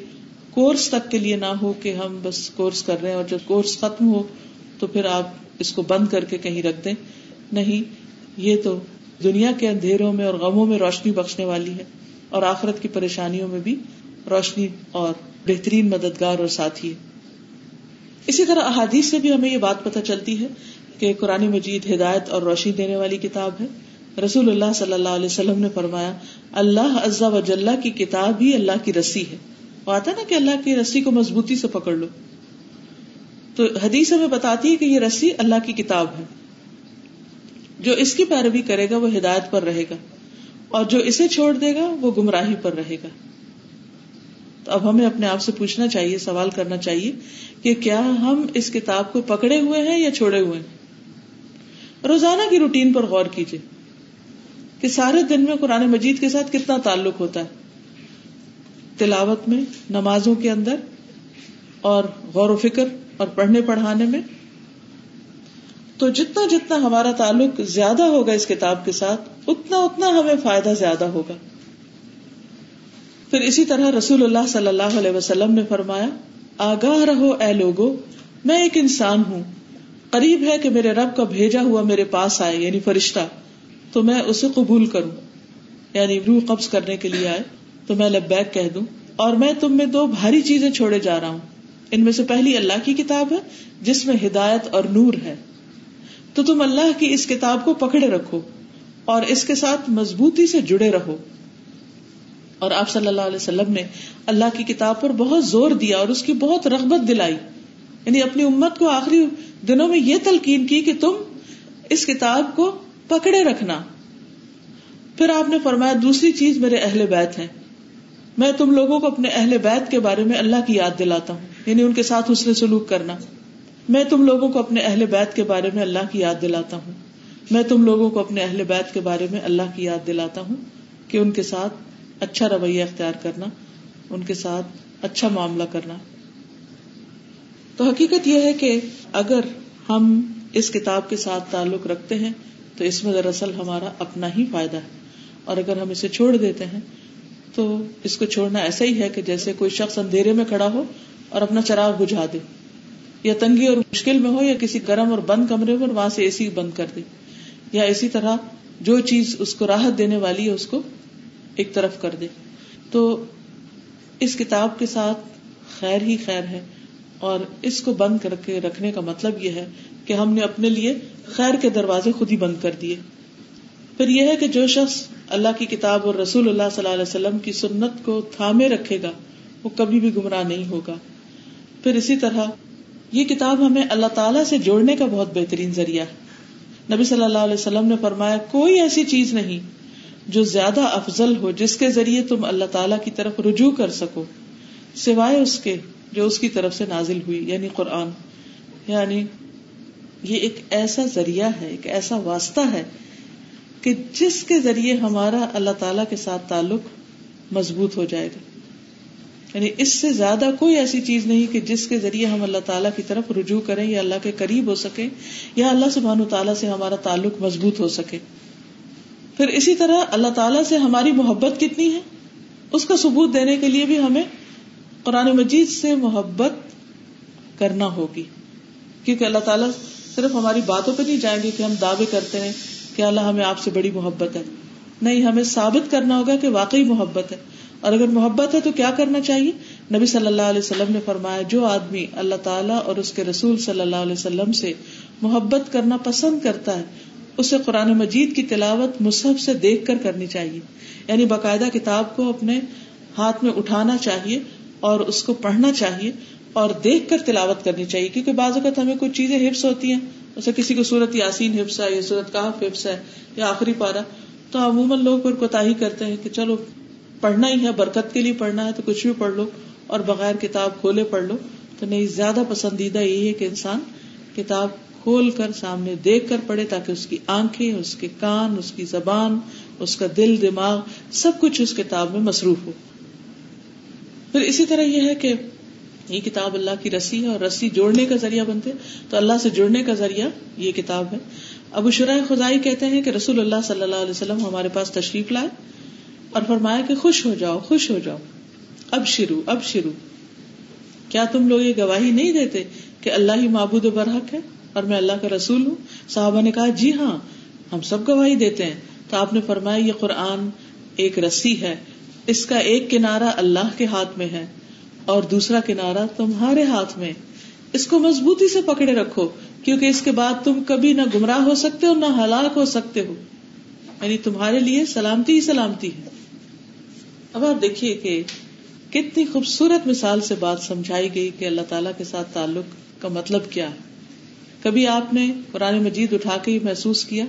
کورس تک کے لیے نہ ہو کہ ہم بس کورس کر رہے ہیں اور جب کورس ختم ہو تو پھر آپ اس کو بند کر کے کہیں رکھ دیں۔ نہیں، یہ تو دنیا کے اندھیروں میں اور غموں میں روشنی بخشنے والی ہے اور آخرت کی پریشانیوں میں بھی روشنی اور بہترین مددگار اور ساتھی ہے۔ اسی طرح احادیث سے بھی ہمیں یہ بات پتہ چلتی ہے کہ قرآن مجید ہدایت اور روشنی دینے والی کتاب ہے۔ رسول اللہ صلی اللہ علیہ وسلم نے فرمایا، اللہ عزا و جل کی کتاب ہی اللہ کی رسی ہے۔ وہ آتا نا کہ اللہ کی رسی کو مضبوطی سے پکڑ لو۔ تو حدیث ہمیں بتاتی ہے کہ یہ رسی اللہ کی کتاب ہے۔ جو اس کی پیروی کرے گا، وہ ہدایت پر رہے گا۔ اور جو اسے چھوڑ دے گا، وہ گمراہی پر رہے گا۔ تو اب ہمیں اپنے آپ سے پوچھنا چاہیے، سوال کرنا چاہیے کہ کیا ہم اس کتاب کو پکڑے ہوئے ہیں یا چھوڑے ہوئے ہیں؟ روزانہ کی روٹین پر غور کیجیے کہ سارے دن میں قرآن مجید کے ساتھ کتنا تعلق ہوتا ہے؟ تلاوت میں، نمازوں کے اندر، اور غور و فکر، اور پڑھنے پڑھانے میں۔ تو جتنا جتنا ہمارا تعلق زیادہ ہوگا اس کتاب کے ساتھ، اتنا اتنا ہمیں فائدہ زیادہ ہوگا۔ پھر اسی طرح رسول اللہ صلی اللہ علیہ وسلم نے فرمایا، آگاہ رہو اے لوگو، میں ایک انسان ہوں۔ قریب ہے کہ میرے رب کا بھیجا ہوا میرے پاس آئے یعنی فرشتہ۔ تو میں اسے قبول کروں۔ یعنی روح قبض کرنے کے لیے آئے، تو میں لبیک کہہ دوں۔ اور میں تم میں دو بھاری چیزیں چھوڑے جا رہا ہوں۔ ان میں سے پہلی اللہ کی کتاب ہے، جس میں ہدایت اور نور ہے۔ تو تم اللہ کی اس کتاب کو پکڑے رکھو اور اس کے ساتھ مضبوطی سے جڑے رہو۔ اور آپ صلی اللہ علیہ وسلم نے اللہ کی کتاب پر بہت زور دیا اور اس کی بہت رغبت دلائی۔ یعنی اپنی امت کو آخری دنوں میں یہ تلقین کی کہ تم اس کتاب کو پکڑے رکھنا۔ پھر آپ نے فرمایا، دوسری چیز میرے اہل بیت ہے میں تم لوگوں کو اپنے اہل بیت کے بارے میں اللہ کی یاد دلاتا ہوں یعنی ان کے ساتھ حسن سلوک کرنا۔ میں تم لوگوں کو اپنے اہل بیت کے بارے میں اللہ کی یاد دلاتا ہوں۔ میں تم لوگوں کو اپنے اہل بیت کے بارے میں اللہ کی یاد دلاتا ہوں کہ ان کے ساتھ اچھا رویہ اختیار کرنا، ان کے ساتھ اچھا معاملہ کرنا۔ تو حقیقت یہ ہے کہ اگر ہم اس کتاب کے ساتھ تعلق رکھتے ہیں تو اس میں دراصل ہمارا اپنا ہی فائدہ ہے۔ اور اگر ہم اسے چھوڑ دیتے ہیں، تو اس کو چھوڑنا ایسا ہی ہے کہ جیسے کوئی شخص اندھیرے میں کھڑا ہو اور اپنا چراغ بجھا دے۔ یا تنگی اور مشکل میں ہو یا کسی گرم اور بند کمرے میں وہاں سے اے سی بند کر دے۔ یا اسی طرح جو چیز اس کو راحت دینے والی ہے، اس کو ایک طرف کر دے۔ تو اس کتاب کے ساتھ خیر ہی خیر ہے۔ اور اس کو بند کر کے رکھنے کا مطلب یہ ہے کہ ہم نے اپنے لیے خیر کے دروازے خود ہی بند کر دیے۔ پھر یہ ہے کہ جو شخص اللہ کی کتاب اور رسول اللہ صلی اللہ علیہ وسلم کی سنت کو تھامے رکھے گا، وہ کبھی بھی گمراہ نہیں ہوگا۔ پھر اسی طرح یہ کتاب ہمیں اللہ تعالیٰ سے جوڑنے کا بہت بہترین ذریعہ ہے۔ نبی صلی اللہ علیہ وسلم نے فرمایا، کوئی ایسی چیز نہیں جو زیادہ افضل ہو، جس کے ذریعے تم اللہ تعالیٰ کی طرف رجوع کر سکو، سوائے اس کے جو اس کی طرف سے نازل ہوئی یعنی قرآن۔ یعنی یہ ایک ایسا ذریعہ ہے، ایک ایسا واسطہ ہے کہ جس کے ذریعے ہمارا اللہ تعالی کے ساتھ تعلق مضبوط ہو جائے گا۔ یعنی اس سے زیادہ کوئی ایسی چیز نہیں کہ جس کے ذریعے ہم اللہ تعالیٰ کی طرف رجوع کریں یا اللہ کے قریب ہو سکے یا اللہ سبحان تعالیٰ سے ہمارا تعلق مضبوط ہو سکے۔ پھر اسی طرح اللہ تعالیٰ سے ہماری محبت کتنی ہے؟ اس کا ثبوت دینے کے لیے بھی ہمیں قرآن مجید سے محبت کرنا ہوگی۔ کیونکہ اللہ تعالیٰ صرف ہماری باتوں پہ نہیں جائیں گے کہ ہم دعوے کرتے ہیں کہ اللہ ہمیں آپ سے بڑی محبت ہے۔ نہیں، ہمیں ثابت کرنا ہوگا کہ واقعی محبت ہے۔ اور اگر محبت ہے تو کیا کرنا چاہیے؟ نبی صلی اللہ علیہ وسلم نے فرمایا، جو آدمی اللہ تعالیٰ اور اس کے رسول صلی اللہ علیہ وسلم سے محبت کرنا پسند کرتا ہے، اسے قرآن مجید کی تلاوت مصحف سے دیکھ کر کرنی چاہیے۔ یعنی باقاعدہ کتاب کو اپنے ہاتھ میں اٹھانا چاہیے اور اس کو پڑھنا چاہیے۔ اور دیکھ کر تلاوت کرنی چاہیے، کیونکہ بعض اوقات ہمیں کچھ چیزیں حفظ ہوتی ہیں۔ جیسے کسی کو صورت یاسین حفظ ہے، یا صورت کہف حفظ ہے، یا آخری پارا تو عموماً لوگ پھر کوتا ہی کرتے ہیں کہ چلو، پڑھنا ہی ہے، برکت کے لیے پڑھنا ہے، تو کچھ بھی پڑھ لو، اور بغیر کتاب کھولے پڑھ لو۔ تو نہیں، زیادہ پسندیدہ یہی ہے کہ انسان کتاب کھول کر سامنے دیکھ کر پڑھے، تاکہ اس کی آنکھیں، اس کے کان، اس کی زبان، اس کا دل، دماغ، سب کچھ اس کتاب میں مصروف ہو۔ پھر اسی طرح یہ ہے کہ یہ کتاب اللہ کی رسی ہے اور رسی جوڑنے کا ذریعہ بنتے تو اللہ سے جڑنے کا ذریعہ یہ کتاب ہے۔ ابو شرح خدائی کہتے ہیں کہ رسول اللہ صلی اللہ علیہ وسلم ہمارے پاس تشریف لائے اور فرمایا کہ خوش ہو جاؤ، خوش ہو جاؤ۔ اب شروع اب شروع۔ کیا تم لوگ یہ گواہی نہیں دیتے کہ اللہ ہی معبود و برحق ہے اور میں اللہ کا رسول ہوں؟ صحابہ نے کہا جی ہاں ہم سب گواہی دیتے ہیں۔ تو آپ نے فرمایا، یہ قرآن ایک رسی ہے، اس کا ایک کنارا اللہ کے ہاتھ میں ہے۔ اور دوسرا کنارا تمہارے ہاتھ میں۔ اس کو مضبوطی سے پکڑے رکھو، کیونکہ اس کے بعد تم کبھی نہ گمراہ ہو سکتے ہو نہ ہلاک ہو سکتے ہو۔ یعنی تمہارے لیے سلامتی ہی سلامتی ہے۔ اب آپ دیکھیے کہ کتنی خوبصورت مثال سے بات سمجھائی گئی کہ اللہ تعالیٰ کے ساتھ تعلق کا مطلب کیا ہے۔ کبھی آپ نے قرآن مجید اٹھا کے ہی محسوس کیا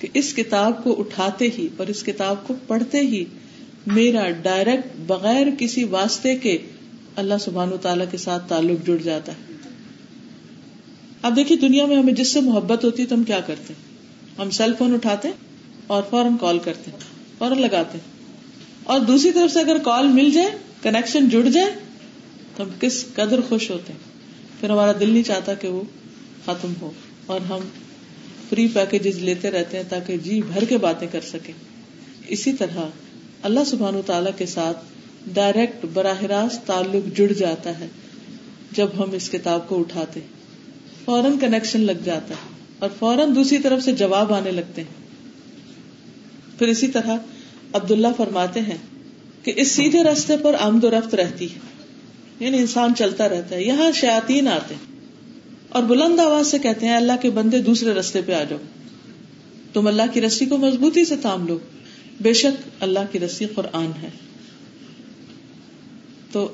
کہ اس کتاب کو اٹھاتے ہی اور اس کتاب کو پڑھتے ہی میرا ڈائریکٹ بغیر کسی واسطے کے اللہ سبحان و تعالیٰ کے ساتھ تعلق جڑ جاتا ہے۔ اب دیکھیے دنیا میں ہمیں جس سے محبت ہوتی ہے تو ہم کیا کرتے ہم سیل فون اٹھاتے اور فوراً کال کرتے فوراً لگاتے اور دوسری طرف سے اگر کال مل جائے کنیکشن جڑ جائے، تو ہم کس قدر خوش ہوتے ہیں۔ پھر ہمارا دل نہیں چاہتا کہ وہ ختم ہو اور ہم فری پیکج لیتے رہتے ہیں تاکہ جی بھر کے باتیں کر سکیں۔ اسی طرح اللہ سبحان تعالی کے ساتھ ڈائریکٹ براہ راست تعلق جڑ جاتا ہے جب ہم اس کتاب کو اٹھاتے فوراً کنیکشن لگ جاتا ہے اور فوراً دوسری طرف سے جواب آنے لگتے ہیں۔ پھر اسی طرح عبداللہ فرماتے ہیں کہ اس سیدھے راستے پر آمد و رفت رہتی ہے۔ یعنی انسان چلتا رہتا ہے۔ یہاں شیاتین آتے اور بلند آواز سے کہتے ہیں، اللہ کے بندے دوسرے رستے پہ آ جاؤ۔ تم اللہ کی رسی کو مضبوطی سے تھام لو۔ بے شک اللہ کی رسی قرآن ہے۔ تو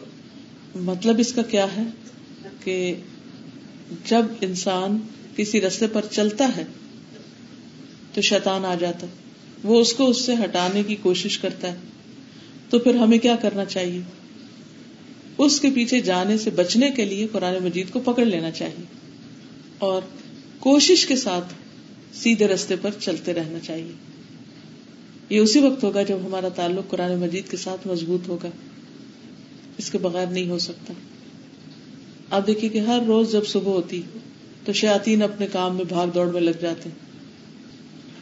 مطلب اس کا کیا ہے کہ جب انسان کسی رستے پر چلتا ہے تو شیطان آ جاتا وہ اس کو اس سے ہٹانے کی کوشش کرتا ہے۔ تو پھر ہمیں کیا کرنا چاہیے؟ اس کے پیچھے جانے سے بچنے کے لیے قرآن مجید کو پکڑ لینا چاہیے۔ اور کوشش کے ساتھ سیدھے رستے پر چلتے رہنا چاہیے۔ یہ اسی وقت ہوگا جب ہمارا تعلق قرآن مجید کے ساتھ مضبوط ہوگا۔ اس کے بغیر نہیں ہو سکتا۔ آپ دیکھیے کہ ہر روز جب صبح ہوتی تو شیاتین اپنے کام میں بھاگ دوڑ میں لگ جاتے ہیں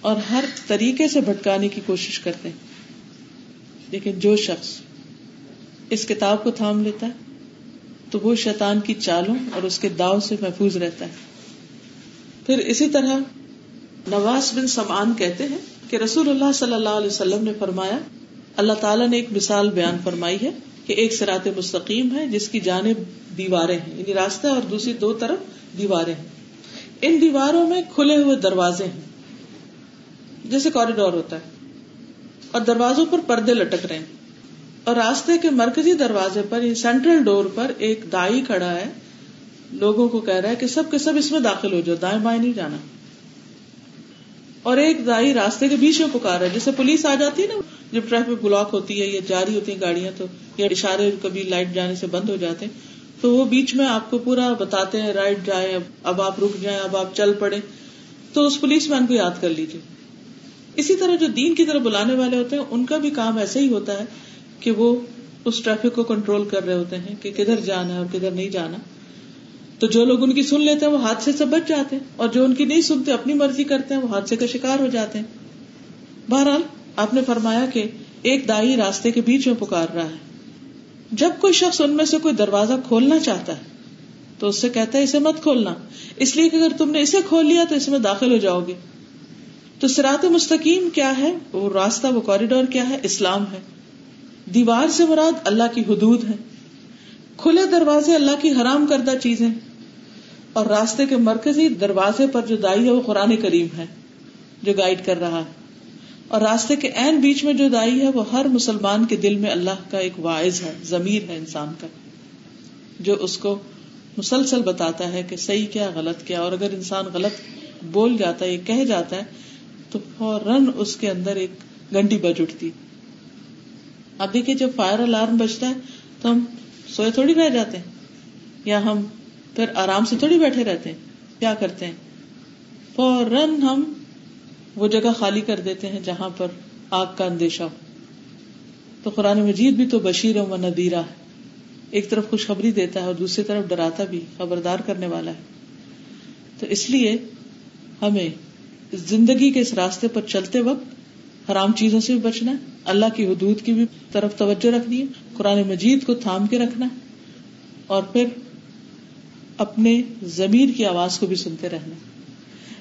اور ہر طریقے سے بھٹکانے کی کوشش کرتے۔ ہیں لیکن جو شخص اس کتاب کو تھام لیتا ہے تو وہ شیطان کی چالوں اور اس کے داؤ سے محفوظ رہتا ہے۔ پھر اسی طرح نواز بن سمان کہتے ہیں کہ رسول اللہ صلی اللہ علیہ وسلم نے فرمایا، اللہ تعالیٰ نے ایک مثال بیان فرمائی ہے کہ ایک سرات مستقیم ہے جس کی جانب دیواریں ہیں یعنی راستہ اور دوسری دو طرف دیواریں ہیں۔ ان دیواروں میں کھلے ہوئے دروازے ہیں، جیسے کوریڈور ہوتا ہے، اور دروازوں پر پردے لٹک رہے ہیں۔ اور راستے کے مرکزی دروازے پر یعنی سینٹرل ڈور پر ایک دائی کھڑا ہے، لوگوں کو کہہ رہا ہے کہ سب کے سب اس میں داخل ہو جاؤ، دائیں بائیں نہیں جانا۔ اور ایک دائی راستے کے بیچ میں پکار ہے، جیسے پولیس آ جاتی ہے نا، جب ٹریفک بلاک ہوتی ہے یا جاری ہوتی ہیں گاڑیاں تو، یا اشارے کبھی لائٹ جانے سے بند ہو جاتے ہیں، تو وہ بیچ میں آپ کو پورا بتاتے ہیں، رائٹ جائیں، اب آپ رک جائیں، اب آپ چل پڑے تو اس پولیس مین کو یاد کر لیجیے اسی طرح جو دین کی طرف بلانے والے ہوتے ہیں، ان کا بھی کام ایسا ہی ہوتا ہے کہ وہ اس ٹریفک کو کنٹرول کر رہے ہوتے ہیں کہ کدھر جانا ہے اور کدھر نہیں جانا۔ تو جو لوگ ان کی سن لیتے ہیں وہ حادثے سے بچ جاتے ہیں اور جو ان کی نہیں سنتے اپنی مرضی کرتے ہیں وہ حادثے کا شکار ہو جاتے ہیں۔ بہرحال، آپ نے فرمایا کہ ایک دائی راستے کے بیچ میں پکار رہا ہے۔ جب کوئی شخص ان میں سے کوئی دروازہ کھولنا چاہتا ہے، تو اس سے کہتا ہے اسے مت کھولنا۔ اس لیے کہ اگر تم نے اسے کھول لیا تو اس میں داخل ہو جاؤ گے۔ تو سرات مستقیم کیا ہے؟ وہ راستہ، وہ کوریڈور کیا ہے؟ اسلام ہے۔ دیوار سے مراد اللہ کی حدود ہے کھلے دروازے اللہ کی حرام کردہ چیزیں۔ اور راستے کے مرکزی دروازے پر جو دائی ہے وہ قرآن کریم ہے، جو گائیڈ کر رہا ہے۔ اور راستے کے این بیچ میں جو دائی ہے وہ ہر مسلمان کے دل میں اللہ کا ایک واعظ ہے، ضمیر ہے انسان کا، جو اس کو مسلسل بتاتا ہے کہ صحیح کیا، غلط کیا۔ اور اگر انسان غلط بول جاتا ہے کہہ جاتا ہے، تو فوراً اس کے اندر ایک گھنٹی بج اٹھتی۔ اب دیکھیے، جب فائر الارم بجتا ہے تو ہم سوئے تھوڑی رہ جاتے ہیں، یا ہم پھر آرام سے تھوڑی بیٹھے رہتے ہیں۔ کیا کرتے ہیں؟ فوراً ہم وہ جگہ خالی کر دیتے ہیں جہاں پر آگ کا اندیشہ ہو۔ تو قرآن مجید بھی تو بشیر و ندیرہ ہے۔ ایک طرف خوشخبری دیتا ہے اور دوسری طرف ڈراتا بھی، خبردار کرنے والا ہے۔ تو اس لیے ہمیں زندگی کے اس راستے پر چلتے وقت حرام چیزوں سے بھی بچنا ہے۔ اللہ کی حدود کی بھی طرف توجہ رکھنی ہے۔ قرآن مجید کو تھام کے رکھنا ہے۔ اور پھر اپنے ضمیر کی آواز کو بھی سنتے رہنا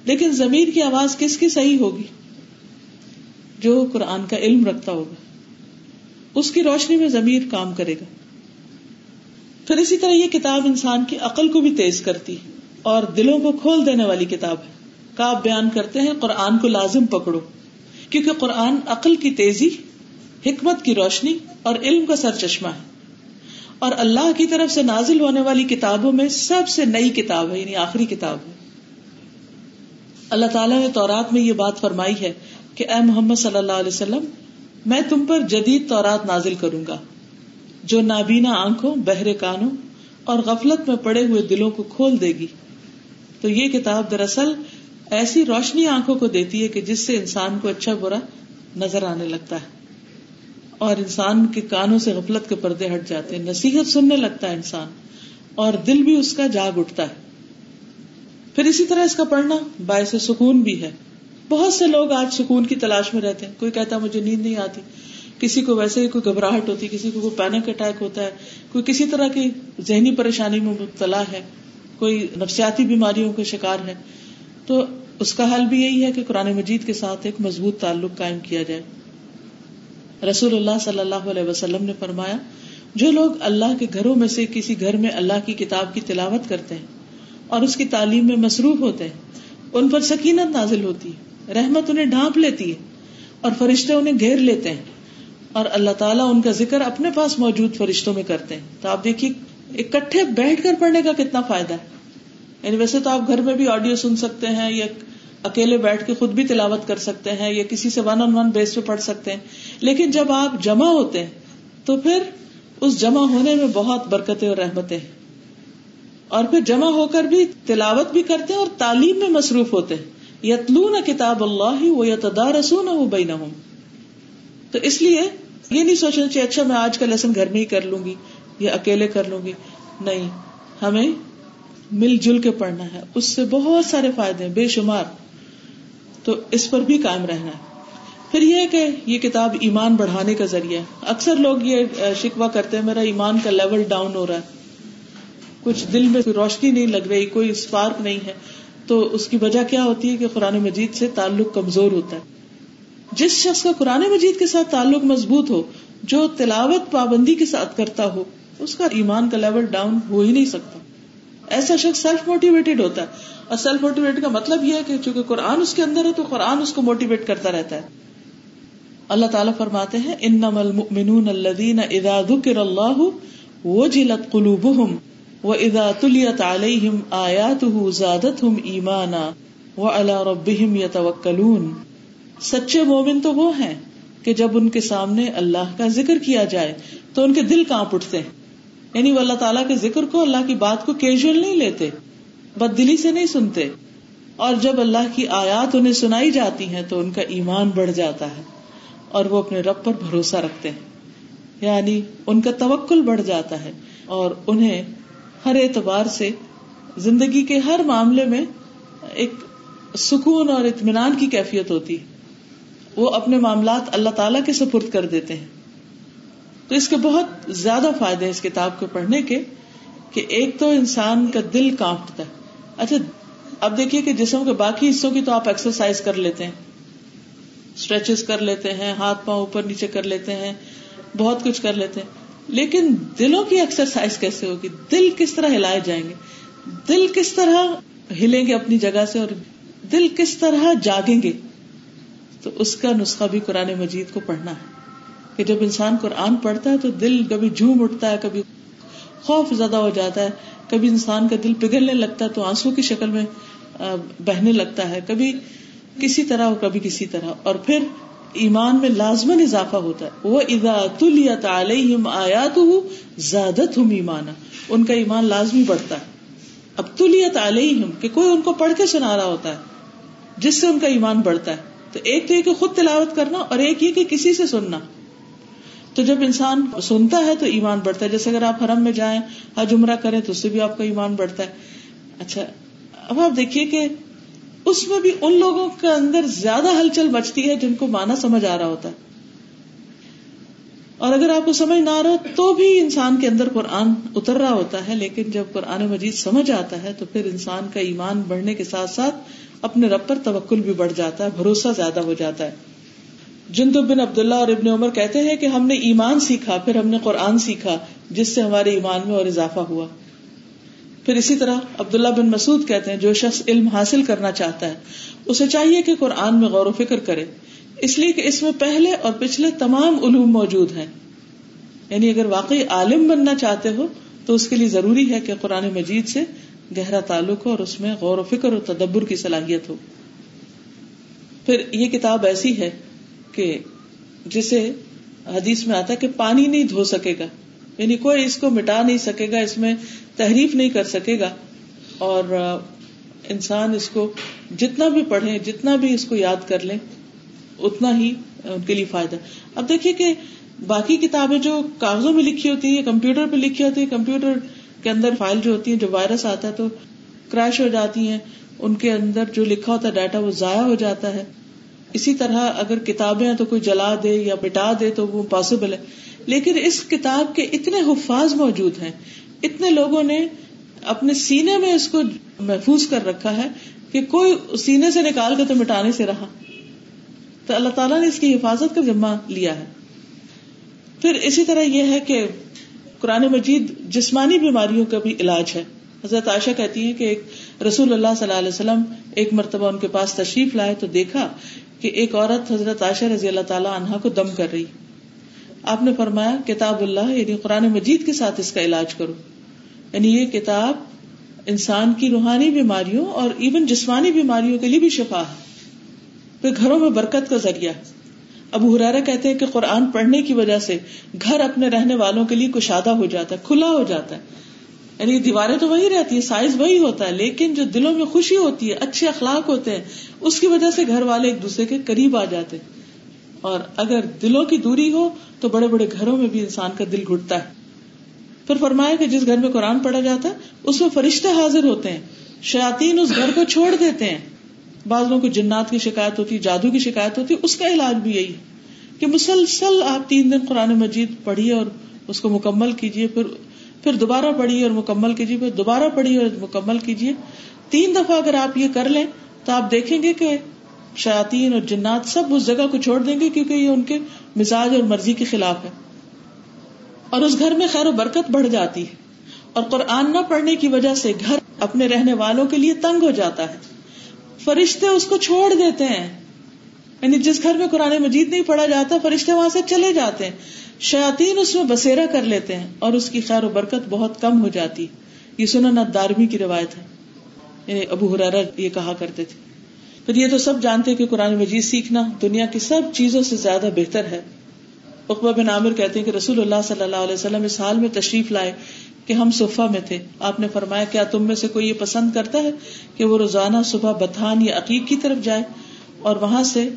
لیکن ضمیر کی آواز کس کی صحیح ہوگی جو قرآن کا علم رکھتا ہوگا اس کی روشنی میں ضمیر کام کرے گا پھر اسی طرح یہ کتاب انسان کی عقل کو بھی تیز کرتی اور دلوں کو کھول دینے والی کتاب ہے کاب بیان کرتے ہیں قرآن کو لازم پکڑو کیونکہ قرآن عقل کی تیزی، حکمت کی روشنی اور علم کا سر چشمہ ہے۔ اور اللہ کی طرف سے نازل ہونے والی کتابوں میں سب سے نئی کتاب ہے یعنی آخری کتاب ہے۔ اللہ تعالیٰ نے تورات میں یہ بات فرمائی ہے کہ اے محمد صلی اللہ علیہ وسلم، میں تم پر جدید تورات نازل کروں گا، جو نابینا آنکھوں، بہرے کانوں اور غفلت میں پڑے ہوئے دلوں کو کھول دے گی۔ تو یہ کتاب دراصل ایسی روشنی آنکھوں کو دیتی ہے کہ جس سے انسان کو اچھا برا نظر آنے لگتا ہے۔ اور انسان کے کانوں سے غفلت کے پردے ہٹ جاتے ہیں۔ نصیحت سننے لگتا ہے انسان اور دل بھی اس کا جاگ اٹھتا ہے۔ پھر اسی طرح اس کا پڑھنا باعث سکون بھی ہے۔ بہت سے لوگ آج سکون کی تلاش میں رہتے ہیں۔ کوئی کہتا ہے مجھے نیند نہیں آتی۔ کسی کو ویسے ہی کوئی گھبراہٹ ہوتی کسی کو کوئی پینک اٹیک ہوتا ہے۔ کوئی کسی طرح کی ذہنی پریشانی میں مبتلا ہے۔ کوئی نفسیاتی بیماریوں کا شکار ہے۔ تو اس کا حل بھی یہی ہے کہ قرآن مجید کے ساتھ ایک مضبوط تعلق قائم کیا جائے۔ رسول اللہ صلی اللہ علیہ وسلم نے فرمایا، جو لوگ اللہ کے گھروں میں سے کسی گھر میں اللہ کی کتاب کی تلاوت کرتے ہیں اور اس کی تعلیم میں مصروف ہوتے ہیں، ان پر سکینت نازل ہوتی ہے، رحمت انہیں ڈھانپ لیتی ہے اور فرشتے انہیں گھیر لیتے ہیں۔ اور اللہ تعالیٰ ان کا ذکر اپنے پاس موجود فرشتوں میں کرتے ہیں۔ تو آپ دیکھیے، اکٹھے بیٹھ کر پڑھنے کا کتنا فائدہ ہے۔ یعنی ویسے تو آپ گھر میں بھی آڈیو سن سکتے ہیں یا اکیلے بیٹھ کے خود بھی تلاوت کر سکتے ہیں یا کسی سے ون آن ون بیس پہ پڑھ سکتے ہیں۔ لیکن جب آپ جمع ہوتے ہیں، تو پھر اس جمع ہونے میں بہت برکتیں اور رحمتیں اور پھر جمع ہو کر بھی تلاوت بھی کرتے ہیں اور تعلیم میں مصروف ہوتے ہیں۔ یتلون کتاب اللہ وہ یتدا رسون تو اس لیے یہ نہیں سوچنا چاہیے اچھا میں آج کا لیسن گھر میں ہی کر لوں گی یا اکیلے کر لوں گی۔ نہیں، ہمیں مل جل کے پڑھنا ہے۔ اس سے بہت سارے فائدے بے شمار۔ تو اس پر بھی کائم رہنا ہے۔ پھر یہ کہ یہ کتاب ایمان بڑھانے کا ذریعہ ہے۔ اکثر لوگ یہ شکوا کرتے ہیں، میرا ایمان کا لیول ڈاؤن ہو رہا ہے۔ کچھ دل میں روشنی نہیں لگ رہی، کوئی اسپارک نہیں ہے۔ تو اس کی وجہ کیا ہوتی ہے کہ قرآن مجید سے تعلق کمزور ہوتا ہے۔ جس شخص کا قرآن مجید کے ساتھ تعلق مضبوط ہو، جو تلاوت پابندی کے ساتھ کرتا ہو، اس کا ایمان کا لیول ڈاؤن ہو ہی نہیں سکتا۔ ایسا شخص سیلف موٹیویٹڈ ہوتا ہے۔ اور سیلف موٹیویٹ کا مطلب یہ ہے کہ چونکہ قرآن اس کے اندر ہے، تو قرآن اس کو موٹیویٹ کرتا رہتا ہے۔ اللہ تعالیٰ فرماتے ہیں ان المؤمنون الذين اذا ذكر الله وجلت قلوبهم واذا تليت عليهم اياته زادتهم ایمانا وعلى ربهم يتوكلون سچے مومن تو وہ ہیں کہ جب ان کے سامنے اللہ کا ذکر کیا جائے تو ان کے دل کانپ اٹھتے ہیں۔ یعنی وہ اللہ تعالیٰ کے ذکر کو، اللہ کی بات کو کیجول نہیں لیتے، بد دلی سے نہیں سنتے۔ اور جب اللہ کی آیات انہیں سنائی جاتی ہیں تو ان کا ایمان بڑھ جاتا ہے۔ اور وہ اپنے رب پر بھروسہ رکھتے ہیں۔ یعنی ان کا توکل بڑھ جاتا ہے اور انہیں ہر اعتبار سے زندگی کے ہر معاملے میں ایک سکون اور اطمینان کی کیفیت ہوتی وہ اپنے معاملات اللہ تعالی کے سپرد کر دیتے ہیں۔ تو اس کے بہت زیادہ فائدے اس کتاب کو پڑھنے کے، کہ ایک تو انسان کا دل کانپتا ہے۔ اچھا اب دیکھیے کہ جسم کے باقی حصوں کی تو آپ ایکسرسائز کر لیتے ہیں۔ اسٹریچز کر لیتے ہیں، ہاتھ پاؤں اوپر نیچے کر لیتے ہیں، بہت کچھ کر لیتے ہیں۔ لیکن دلوں کی ایکسرسائز کیسے ہوگی؟ دل کس طرح ہلائے جائیں گے؟ دل کس طرح ہلیں گے اپنی جگہ سے اور دل کس طرح جاگیں گے؟ تو اس کا نسخہ بھی قرآن مجید کو پڑھنا ہے کہ جب انسان قرآن پڑھتا ہے تو دل کبھی جھوم اٹھتا ہے، کبھی خوف زیادہ ہو جاتا ہے، کبھی انسان کا دل پگھلنے لگتا ہے تو آنسو کی شکل میں بہنے لگتا ہے، کبھی کسی طرح اور کبھی کسی طرح۔ اور پھر ایمان میں لازمن اضافہ ہوتا ہے۔ وہ ادا تلیت علیہم آیات زیادت ہم ایمان ان کا ایمان لازمی بڑھتا ہے۔ اب تلیت علیہم کہ کوئی ان کو پڑھ کے سنا رہا ہوتا ہے، جس سے ان کا ایمان بڑھتا ہے۔ تو ایک تو یہ کہ خود تلاوت کرنا اور ایک یہ کہ کسی سے سننا۔ تو جب انسان سنتا ہے تو ایمان بڑھتا ہے۔ جیسے اگر آپ حرم میں جائیں، حج عمرہ کریں تو اس سے بھی آپ کا ایمان بڑھتا ہے۔ اچھا اب آپ دیکھیے کہ اس میں بھی ان لوگوں کے اندر زیادہ ہلچل مچتی ہے جن کو مانا سمجھ آ رہا ہوتا ہے۔ اور اگر آپ کو سمجھ نہ آ رہا تو بھی انسان کے اندر قرآن اتر رہا ہوتا ہے، لیکن جب قرآن مجید سمجھ آتا ہے تو پھر انسان کا ایمان بڑھنے کے ساتھ ساتھ اپنے رب پر توکل بھی بڑھ جاتا ہے، بھروسہ زیادہ ہو جاتا ہے۔ جند بن عبداللہ اور ابن عمر کہتے ہیں کہ ہم نے ایمان سیکھا، پھر ہم نے قرآن سیکھا، جس سے ہمارے ایمان میں اور اضافہ ہوا۔ پھر اسی طرح عبداللہ بن مسعود کہتے ہیں، جو شخص علم حاصل کرنا چاہتا ہے، اسے چاہیے کہ قرآن میں غور و فکر کرے۔ اس لیے کہ اس میں پہلے اور پچھلے تمام علوم موجود ہیں۔ یعنی اگر واقعی عالم بننا چاہتے ہو، تو اس کے لیے ضروری ہے کہ قرآن مجید سے گہرا تعلق ہو اور اس میں غور و فکر اور تدبر کی صلاحیت ہو۔ پھر یہ کتاب ایسی ہے کہ جسے حدیث میں آتا ہے کہ پانی نہیں دھو سکے گا۔ یعنی کوئی اس کو مٹا نہیں سکے گا، اس میں تحریف نہیں کر سکے گا اور انسان اس کو جتنا بھی پڑھے جتنا بھی اس کو یاد کر لیں، اتنا ہی ان کے لیے فائدہ۔ اب دیکھیے کہ باقی کتابیں جو کاغذوں میں لکھی ہوتی ہے کمپیوٹر پہ لکھی ہوتی ہے کمپیوٹر کے اندر فائل جو ہوتی ہے جو وائرس آتا ہے تو کریش ہو جاتی ہیں، ان کے اندر جو لکھا ہوتا ہے ڈاٹا وہ ضائع ہو جاتا ہے۔ اسی طرح اگر کتابیں ہیں تو کوئی جلا دے یا مٹا دے تو وہ پاسبل ہے۔ لیکن اس کتاب کے اتنے حفاظ موجود ہیں اتنے لوگوں نے اپنے سینے میں اس کو محفوظ کر رکھا ہے کہ کوئی سینے سے نکال کے تو مٹانے سے رہا۔ تو اللہ تعالیٰ نے اس کی حفاظت کا ذمہ لیا ہے۔ پھر اسی طرح یہ ہے کہ قرآن مجید جسمانی بیماریوں کا بھی علاج ہے۔ حضرت عائشہ کہتی ہے کہ ایک رسول اللہ صلی اللہ علیہ وسلم ایک مرتبہ ان کے پاس تشریف لائے تو دیکھا کہ ایک عورت حضرت عائشہ رضی اللہ تعالیٰ عنہا کو دم کر رہی۔ آپ نے فرمایا، کتاب اللہ یعنی قرآن مجید کے ساتھ اس کا علاج کرو۔ یعنی یہ کتاب انسان کی روحانی بیماریوں اور ایون جسمانی بیماریوں کے لیے بھی شفا ہے۔ پھر گھروں میں برکت کا ذریعہ ابو ہرارا کہتے ہیں کہ قرآن پڑھنے کی وجہ سے گھر اپنے رہنے والوں کے لیے کشادہ ہو جاتا ہے، کھلا ہو جاتا ہے۔ یعنی دیواریں تو وہی رہتی ہے سائز وہی ہوتا ہے، لیکن جو دلوں میں خوشی ہوتی ہے، اچھے اخلاق ہوتے ہیں، اس کی وجہ سے گھر والے ایک دوسرے کے قریب آ جاتے اور اگر دلوں کی دوری ہو تو بڑے بڑے گھروں میں بھی انسان کا دل گھٹتا ہے۔ پھر فرمایا کہ جس گھر میں قرآن پڑھا جاتا ہے، اس میں فرشتے حاضر ہوتے ہیں۔ شیاتین اس گھر کو چھوڑ دیتے ہیں۔ بعض لوگوں کو جنات کی شکایت ہوتی ہے جادو کی شکایت ہوتی ہے اس کا علاج بھی یہی کہ مسلسل آپ تین دن قرآن مجید پڑھیے اور اس کو مکمل کیجیے، پھر پھر دوبارہ پڑھیے اور مکمل کیجیے، پھر دوبارہ پڑھیے اور مکمل کیجیے۔ تین دفعہ اگر آپ یہ کر لیں تو آپ دیکھیں گے کہ شاطین اور جنات سب اس جگہ کو چھوڑ دیں گے کیونکہ یہ ان کے مزاج اور مرضی کے خلاف ہے۔ اور اس گھر میں خیر و برکت بڑھ جاتی ہے۔ اور قرآن نہ پڑھنے کی وجہ سے گھر اپنے رہنے والوں کے لیے تنگ ہو جاتا ہے۔ فرشتے اس کو چھوڑ دیتے ہیں۔ یعنی جس گھر میں قرآن مجید نہیں پڑھا جاتا، فرشتے وہاں سے چلے جاتے ہیں۔ شیاتین اس میں بسیرا کر لیتے ہیں اور اس کی خیر و برکت بہت کم ہو جاتی۔ یہ سنن دارمی کی روایت ہے۔ یعنی ابو حرارا یہ کہا کرتے تھے۔ پھر یہ تو سب جانتے کہ قرآن مجید سیکھنا دنیا کی سب چیزوں سے زیادہ بہتر ہے۔ اقبا بن عامر کہتے ہیں کہ رسول اللہ صلی اللہ علیہ وسلم اس حال میں تشریف لائے کہ ہم صفا میں تھے۔ آپ نے فرمایا، کیا تم میں سے کوئی یہ پسند کرتا ہے کہ وہ روزانہ صبح بتان یا عقیق کی طرف جائے؟ اور وہاں سے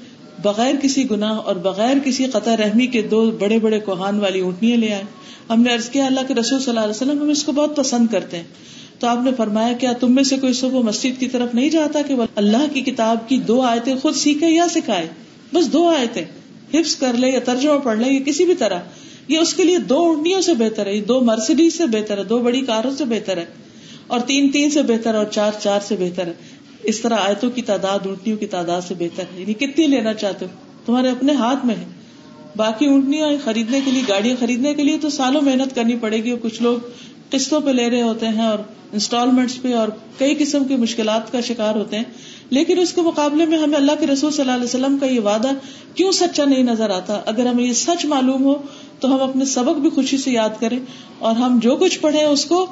بغیر کسی گناہ اور بغیر کسی قطع رحمی کے دو بڑے بڑے کوہان والی اونٹنیاں لے آئے۔ ہم نے عرض کیا، اللہ کے رسول صلی اللہ علیہ وسلم ہم اس کو بہت پسند کرتے ہیں۔ تو آپ نے فرمایا، کیا تم میں سے کوئی صبح مسجد کی طرف نہیں جاتا کہ اللہ کی کتاب کی دو آیتیں خود سیکھے یا سکھائے؟ بس دو آیتیں۔ حفظ کر لے یا ترجمہ پڑھ لے یا کسی بھی طرح، یہ اس کے لیے دو اونٹنیوں سے بہتر ہے دو مرسڈیز سے بہتر ہے، دو بڑی کاروں سے بہتر ہے، اور تین تین سے بہتر ہے اور چار چار سے بہتر ہے۔ اس طرح آیتوں کی تعداد اونٹنیوں کی تعداد سے بہتر ہے۔ یعنی کتنی لینا چاہتے ہو؟ تمہارے اپنے ہاتھ میں ہے۔ باقی اونٹنیاں خریدنے کے لیے، گاڑیاں خریدنے کے لیے تو سالوں محنت کرنی پڑے گی اور کچھ لوگ قسطوں پہ لے رہے ہوتے ہیں اور انسٹالمنٹس پہ اور کئی قسم کی مشکلات کا شکار ہوتے ہیں۔ لیکن اس کے مقابلے میں ہمیں اللہ کے رسول صلی اللہ علیہ وسلم کا یہ وعدہ کیوں سچا نہیں نظر آتا؟ اگر ہمیں یہ سچ معلوم ہو تو ہم اپنے سبق بھی خوشی سے یاد کریں اور ہم جو کچھ پڑھے اس کو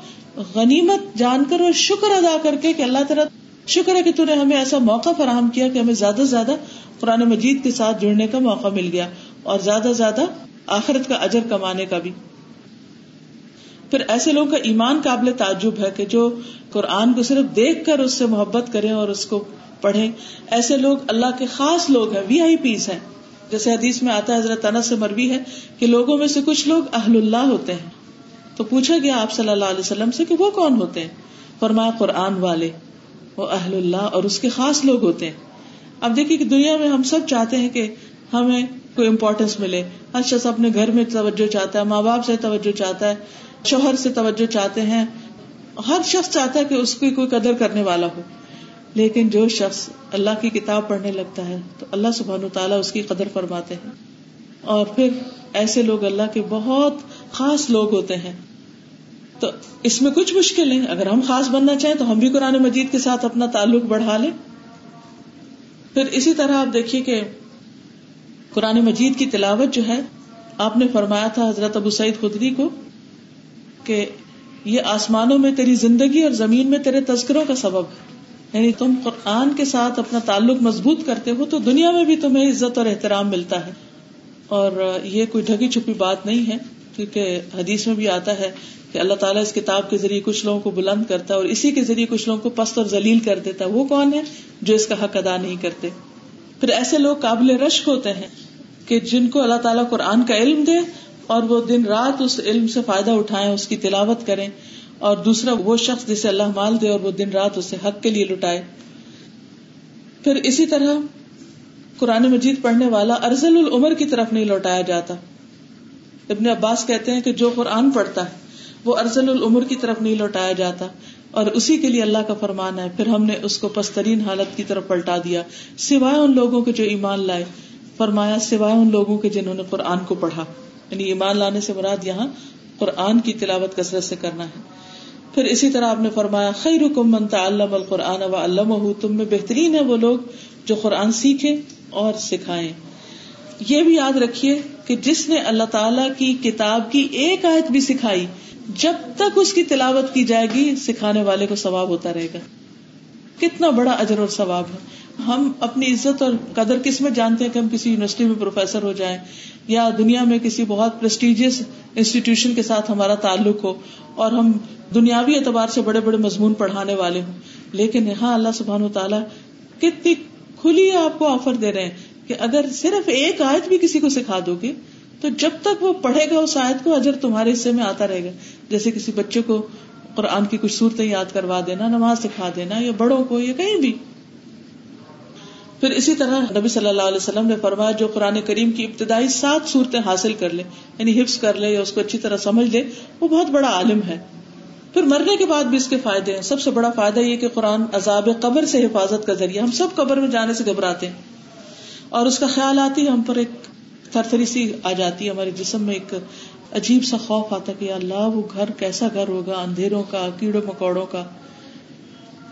غنیمت جان کر اور شکر ادا کر کے کہ اللہ تعالیٰ شکر ہے کہ نے ہمیں ایسا موقع فراہم کیا کہ ہمیں زیادہ سے زیادہ قرآن مجید کے ساتھ جڑنے کا موقع مل گیا اور زیادہ سے زیادہ آخرت کا اجر کمانے کا بھی۔ پھر ایسے لوگوں کا ایمان قابل تعجب ہے کہ جو قرآن کو صرف دیکھ کر اس سے محبت کریں اور اس کو پڑھیں۔ ایسے لوگ اللہ کے خاص لوگ ہیں وی آئی پیس ہیں۔ جیسے حدیث میں آتا ہے، حضرت انس سے مروی ہے کہ لوگوں میں سے کچھ لوگ اہل اللہ ہوتے ہیں۔ تو پوچھا گیا آپ صلی اللہ علیہ وسلم سے کہ وہ کون ہوتے ہیں؟ فرمایا، قرآن والے۔ وہ اہل اللہ اور اس کے خاص لوگ ہوتے ہیں۔ اب دیکھیے کہ دنیا میں ہم سب چاہتے ہیں کہ ہمیں کوئی امپورٹینس ملے۔ اچھا، ہر شخص اپنے گھر میں توجہ چاہتا ہے، ماں باپ سے توجہ چاہتا ہے، شوہر سے توجہ چاہتے ہیں۔ ہر شخص چاہتا ہے کہ اس کی کوئی قدر کرنے والا ہو۔ لیکن جو شخص اللہ کی کتاب پڑھنے لگتا ہے، تو اللہ سبحان تعالیٰ اس کی قدر فرماتے ہیں۔ اور پھر ایسے لوگ اللہ کے بہت خاص لوگ ہوتے ہیں۔ تو اس میں کچھ مشکل ہے اگر ہم خاص بننا چاہیں تو ہم بھی قرآن مجید کے ساتھ اپنا تعلق بڑھا لیں۔ پھر اسی طرح آپ دیکھیے کہ قرآن مجید کی تلاوت جو ہے، آپ نے فرمایا تھا حضرت ابو سعید خدری کو کہ یہ آسمانوں میں تیری زندگی اور زمین میں تیرے تذکروں کا سبب ہے۔ یعنی تم قرآن کے ساتھ اپنا تعلق مضبوط کرتے ہو تو دنیا میں بھی تمہیں عزت اور احترام ملتا ہے۔ اور یہ کوئی ڈھگی چھپی بات نہیں ہے، کیونکہ حدیث میں بھی آتا ہے کہ اللہ تعالیٰ اس کتاب کے ذریعے کچھ لوگوں کو بلند کرتا ہے اور اسی کے ذریعے کچھ لوگوں کو پست اور ذلیل کر دیتا ہے۔ وہ کون ہے جو اس کا حق ادا نہیں کرتے؟ پھر ایسے لوگ قابل رشک ہوتے ہیں کہ جن کو اللہ تعالیٰ قرآن کا علم دے اور وہ دن رات اس علم سے فائدہ اٹھائے اس کی تلاوت کریں۔ اور دوسرا وہ شخص جسے اللہ مال دے اور وہ دن رات اسے حق کے لیے لٹائے۔ پھر اسی طرح قرآن مجید پڑھنے والا ارزل العمر کی طرف نہیں لوٹایا جاتا۔ ابن عباس کہتے ہیں کہ جو قرآن پڑھتا ہے، وہ ارزل العمر کی طرف نہیں لوٹایا جاتا۔ اور اسی کے لیے اللہ کا فرمان ہے، پھر ہم نے اس کو پسترین حالت کی طرف پلٹا دیا۔ سوائے ان لوگوں کے جو ایمان لائے، فرمایا سوائے ان لوگوں کے جنہوں نے قرآن کو پڑھا۔ یعنی ایمان لانے سے مراد یہاں قرآن کی تلاوت کثرت سے کرنا ہے۔ پھر اسی طرح آپ نے فرمایا خیر من تعلم القرآن و علمہ تم میں بہترین ہے وہ لوگ جو قرآن سیکھیں اور سکھائیں۔ یہ بھی یاد رکھیے کہ جس نے اللہ تعالی کی کتاب کی ایک آیت بھی سکھائی، جب تک اس کی تلاوت کی جائے گی، سکھانے والے کو ثواب ہوتا رہے گا۔ کتنا بڑا اجر اور ثواب ہے۔ ہم اپنی عزت اور قدر کس میں جانتے ہیں کہ ہم کسی یونیورسٹی میں پروفیسر ہو جائیں یا دنیا میں کسی بہت پرسٹیجیس انسٹیٹیوشن کے ساتھ ہمارا تعلق ہو اور ہم دنیاوی اعتبار سے بڑے بڑے مضمون پڑھانے والے ہوں۔ لیکن یہاں اللہ سبحان و تعالیٰ کتنی کھلی آپ کو آفر دے رہے ہیں کہ اگر صرف ایک آیت بھی کسی کو سکھا دو گے، تو جب تک وہ پڑھے گا اس آیت کو، اجر تمہارے حصے میں آتا رہے گا۔ جیسے کسی بچے کو قرآن کی کچھ صورتیں یاد کروا دینا، نماز سکھا دینا، یا بڑوں کو، یا کہیں بھی۔ پھر اسی طرح نبی صلی اللہ علیہ وسلم نے فرمایا، جو قرآن کریم کی ابتدائی سات صورتیں حاصل کر لے یعنی حفظ کر لے یا اس کو اچھی طرح سمجھ لے، وہ بہت بڑا عالم ہے۔ پھر مرنے کے بعد بھی اس کے فائدے ہیں۔ سب سے بڑا فائدہ یہ کہ قرآن عذاب قبر سے حفاظت کا ذریعہ ہم سب قبر میں جانے سے گھبراتے ہیں۔ اور اس کا خیال آتی ہے، ہم پر ایک تھر تھری سی آ جاتی ہے۔ ہمارے جسم میں ایک عجیب سا خوف آتا کہ اللہ، وہ گھر کیسا گھر ہوگا؟ اندھیروں کا کیڑوں مکوڑوں کا۔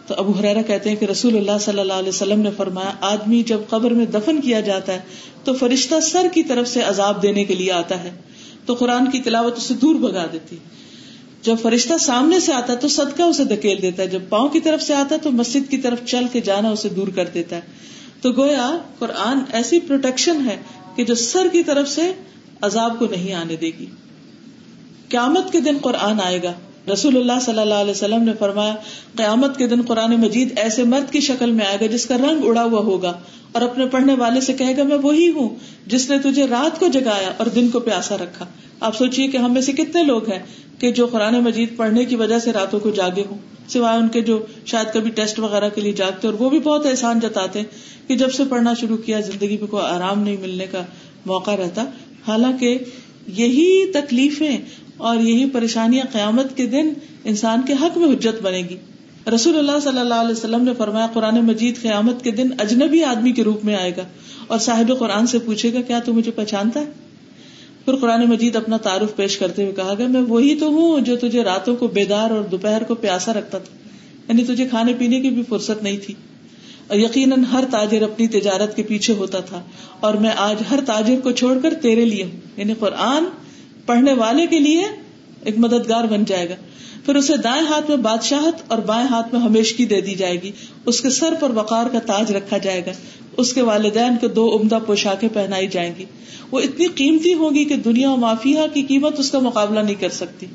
تو ابو حرا کہتے ہیں کہ رسول اللہ صلی اللہ علیہ وسلم نے فرمایا، آدمی جب قبر میں دفن کیا جاتا ہے تو فرشتہ سر کی طرف سے عذاب دینے کے لیے آتا ہے۔ تو قرآن کی تلاوت اسے دور بگا دیتی جب فرشتہ سامنے سے آتا ہے تو صدقہ اسے دھکیل دیتا ہے۔ جب پاؤں کی طرف سے آتا ہے تو مسجد کی طرف چل کے جانا اسے دور کر دیتا ہے۔ تو گویا قرآن ایسی پروٹیکشن ہے کہ جو سر کی طرف سے عذاب کو نہیں آنے دے گی۔ قیامت کے دن قرآن آئے گا۔ رسول اللہ صلی اللہ علیہ وسلم نے فرمایا، قیامت کے دن قرآن مجید ایسے مرد کی شکل میں آئے گا جس کا رنگ اڑا ہوا ہوگا اور اپنے پڑھنے والے سے کہے گا، میں وہی ہوں جس نے تجھے رات کو جگایا اور دن کو پیاسا رکھا۔ آپ سوچیے کہ ہم میں سے کتنے لوگ ہیں کہ جو قرآن مجید پڑھنے کی وجہ سے راتوں کو جاگے ہوں، سوائے ان کے جو شاید کبھی ٹیسٹ وغیرہ کے لیے جاگتے اور وہ بھی بہت احسان جتاتے کہ جب سے پڑھنا شروع کیا، زندگی میں کوئی آرام نہیں ملنے کا موقع رہتا۔ حالانکہ یہی تکلیفیں اور یہی پریشانیاں قیامت کے دن انسان کے حق میں حجت بنے گی۔ رسول اللہ صلی اللہ علیہ وسلم نے فرمایا، قرآن مجید قیامت کے دن اجنبی آدمی کے روپ میں آئے گا اور صاحب قرآن سے پوچھے گا، کیا تو مجھے پہچانتا ہے؟ پھر قرآن مجید اپنا تعارف پیش کرتے ہوئے کہا گیا، میں وہی تو ہوں جو تجھے راتوں کو بیدار اور دوپہر کو پیاسا رکھتا تھا۔ یعنی تجھے کھانے پینے کی بھی فرصت نہیں تھی۔ اور یقیناً ہر تاجر اپنی تجارت کے پیچھے ہوتا تھا۔ اور میں آج ہر تاجر کو چھوڑ کر تیرے لیے ہوں۔ یعنی قرآن پڑھنے والے کے لیے ایک مددگار بن جائے گا۔ پھر اسے دائیں ہاتھ میں بادشاہت اور بائیں ہاتھ میں ہمیشگی دے دی جائے گی۔ اس کے سر پر وقار کا تاج رکھا جائے گا۔ اس کے والدین کو دو عمدہ پوشاکیں پہنائی جائیں گی۔ وہ اتنی قیمتی ہوگی کہ دنیا و مافیا کی قیمت اس کا مقابلہ نہیں کر سکتی۔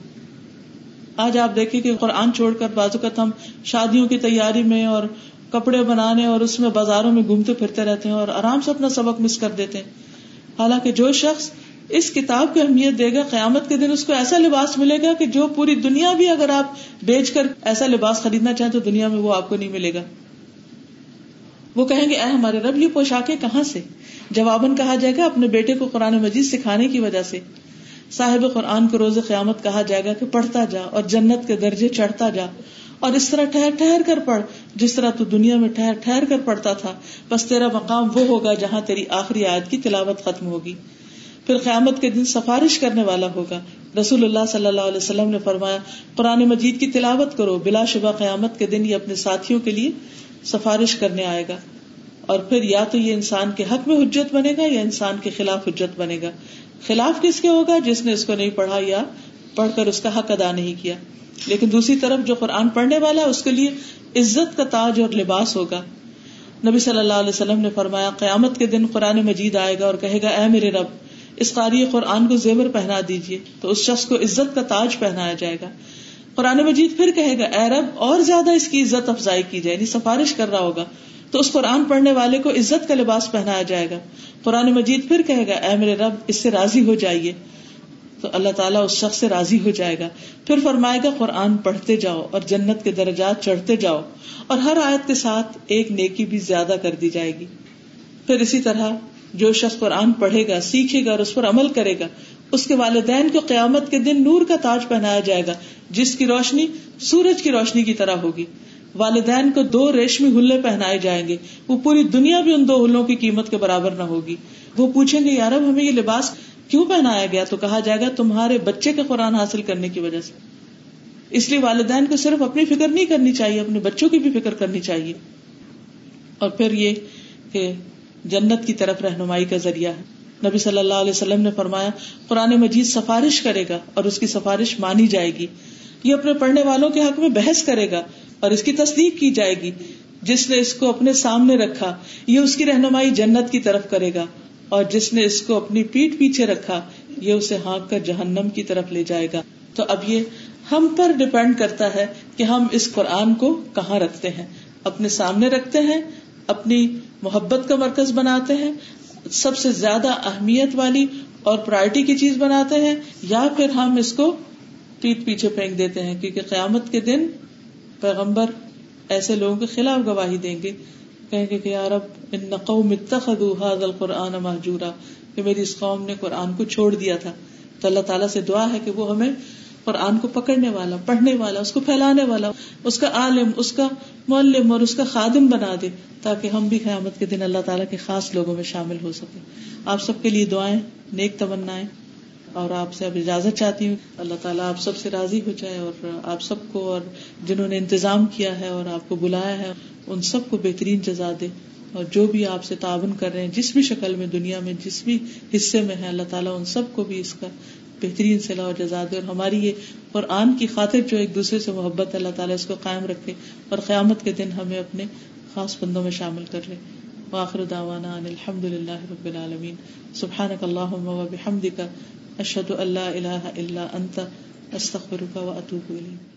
آج آپ دیکھیں کہ قرآن چھوڑ کر بازوقت ہم شادیوں کی تیاری میں اور کپڑے بنانے اور اس میں بازاروں میں گھومتے پھرتے رہتے ہیں اور آرام سے اپنا سبق مس کر دیتے ہیں۔ حالانکہ جو شخص اس کتاب کی اہمیت دے گا، قیامت کے دن اس کو ایسا لباس ملے گا کہ جو پوری دنیا بھی اگر آپ بیچ کر ایسا لباس خریدنا چاہیں تو دنیا میں وہ آپ کو نہیں ملے گا۔ وہ کہیں گے، اے ہمارے رب، یہ پوشاکیں کہاں سے؟ جواباً کہا جائے گا، اپنے بیٹے کو قرآن مجید سکھانے کی وجہ سے۔ صاحب قرآن کو روز قیامت کہا جائے گا کہ پڑھتا جا اور جنت کے درجے چڑھتا جا۔ اور اس طرح ٹھہر ٹھہر کر پڑھ، جس طرح تو دنیا میں ٹھہر ٹھہر کر پڑھتا تھا۔ بس تیرا مقام وہ ہوگا جہاں تیری آخری آیت کی تلاوت ختم ہوگی۔ پھر قیامت کے دن سفارش کرنے والا ہوگا۔ رسول اللہ صلی اللہ علیہ وسلم نے فرمایا، قرآن مجید کی تلاوت کرو، بلا شبہ قیامت کے دن یہ اپنے ساتھیوں کے لیے سفارش کرنے آئے گا۔ اور پھر یا تو یہ انسان کے حق میں حجت بنے گا یا انسان کے خلاف حجت بنے گا۔ خلاف کس کے ہوگا؟ جس نے اس کو نہیں پڑھا یا پڑھ کر اس کا حق ادا نہیں کیا۔ لیکن دوسری طرف جو قرآن پڑھنے والا ہے، اس کے لیے عزت کا تاج اور لباس ہوگا۔ نبی صلی اللہ علیہ وسلم نے فرمایا، قیامت کے دن قرآن مجید آئے گا اور کہے گا، اے میرے رب اس قاری قرآن کو زیور پہنا دیجیے تو اس شخص کو عزت کا تاج پہنایا جائے گا۔ قرآن مجید پھر کہے گا، اے رب، اور زیادہ اس کی عزت افزائی کی جائے یعنی سفارش کر رہا ہوگا۔ تو اس قرآن پڑھنے والے کو عزت کا لباس پہنایا جائے گا۔ قرآن مجید پھر کہے گا، اے میرے رب، اس سے راضی ہو جائیے۔ تو اللہ تعالیٰ اس شخص سے راضی ہو جائے گا۔ پھر فرمائے گا، قرآن پڑھتے جاؤ اور جنت کے درجات چڑھتے جاؤ۔ اور ہر آیت کے ساتھ ایک نیکی بھی زیادہ کر دی جائے گی۔ پھر اسی طرح جو شخص قرآن پڑھے گا، سیکھے گا اور اس پر عمل کرے گا، اس کے والدین کو قیامت کے دن نور کا تاج پہنایا جائے گا، جس کی روشنی سورج کی روشنی کی طرح ہوگی۔ والدین کو دو ریشمی ہلے پہنائے جائیں گے، وہ پوری دنیا بھی ان دو ہلوں کی قیمت کے برابر نہ ہوگی۔ وہ پوچھیں گے یار ہمیں یہ لباس کیوں پہنایا گیا؟ تو کہا جائے گا، تمہارے بچے کا قرآن حاصل کرنے کی وجہ سے۔ اس لیے والدین کو صرف اپنی فکر نہیں کرنی چاہیے، اپنے بچوں کی بھی فکر کرنی چاہیے۔ اور پھر یہ کہ جنت کی طرف رہنمائی کا ذریعہ ہے۔ نبی صلی اللہ علیہ وسلم نے فرمایا، قرآن مجید سفارش کرے گا اور اس کی سفارش مانی جائے گی۔ یہ اپنے پڑھنے والوں کے حق میں بحث کرے گا اور اس کی تصدیق کی جائے گی۔ جس نے اس کو اپنے سامنے رکھا، یہ اس کی رہنمائی جنت کی طرف کرے گا۔ اور جس نے اس کو اپنی پیٹ پیچھے رکھا، یہ اسے ہانک کر جہنم کی طرف لے جائے گا۔ تو اب یہ ہم پر ڈپینڈ کرتا ہے کہ ہم اس قرآن کو کہاں رکھتے ہیں۔ اپنے سامنے رکھتے ہیں اپنی محبت کا مرکز بناتے ہیں، سب سے زیادہ اہمیت والی اور پرائرٹی کی چیز بناتے ہیں، یا پھر ہم اس کو پیٹ پیچھے پھینک دیتے ہیں، کیونکہ قیامت کے دن پیغمبر ایسے لوگوں کے خلاف گواہی دیں گے۔ کہیں گے کہ یار اب ان قوم اتخذوا هذا القرآن مہجورا کہ میری اس قوم نے قرآن کو چھوڑ دیا تھا۔ تو اللہ تعالیٰ سے دعا ہے کہ وہ ہمیں قرآن کو پکڑنے والا، پڑھنے والا، اس کو پھیلانے والا، اس کا عالم، اس کا معلم اور اس کا خادم بنا دے تاکہ ہم بھی قیامت کے دن اللہ تعالیٰ کے خاص لوگوں میں شامل ہو سکے آپ سب کے لیے دعائیں، نیک تمنا اور آپ سے اب اجازت چاہتی ہوں۔ اللہ تعالیٰ آپ سب سے راضی ہو جائے اور آپ سب کو اور جنہوں نے انتظام کیا ہے اور آپ کو بلایا ہے، ان سب کو بہترین جزا دے۔ اور جو بھی آپ سے تعاون کر رہے ہیں، جس بھی شکل میں دنیا میں، جس بھی حصے میں ہے اللہ تعالیٰ ان سب کو بھی اس کا بہترین صلاح اور جزا دے اور ہماری یہ قرآن کی خاطر جو ایک دوسرے سے محبت اللہ تعالیٰ اس کو قائم رکھے اور قیامت کے دن ہمیں اپنے خاص بندوں میں شامل کر لے۔ واخر دعوانا ان الحمد للہ رب العالمین۔ سبحانک اللہم و بحمدک، اشہد اللہ الہ الا انت، استغفرک و اتوب الیک۔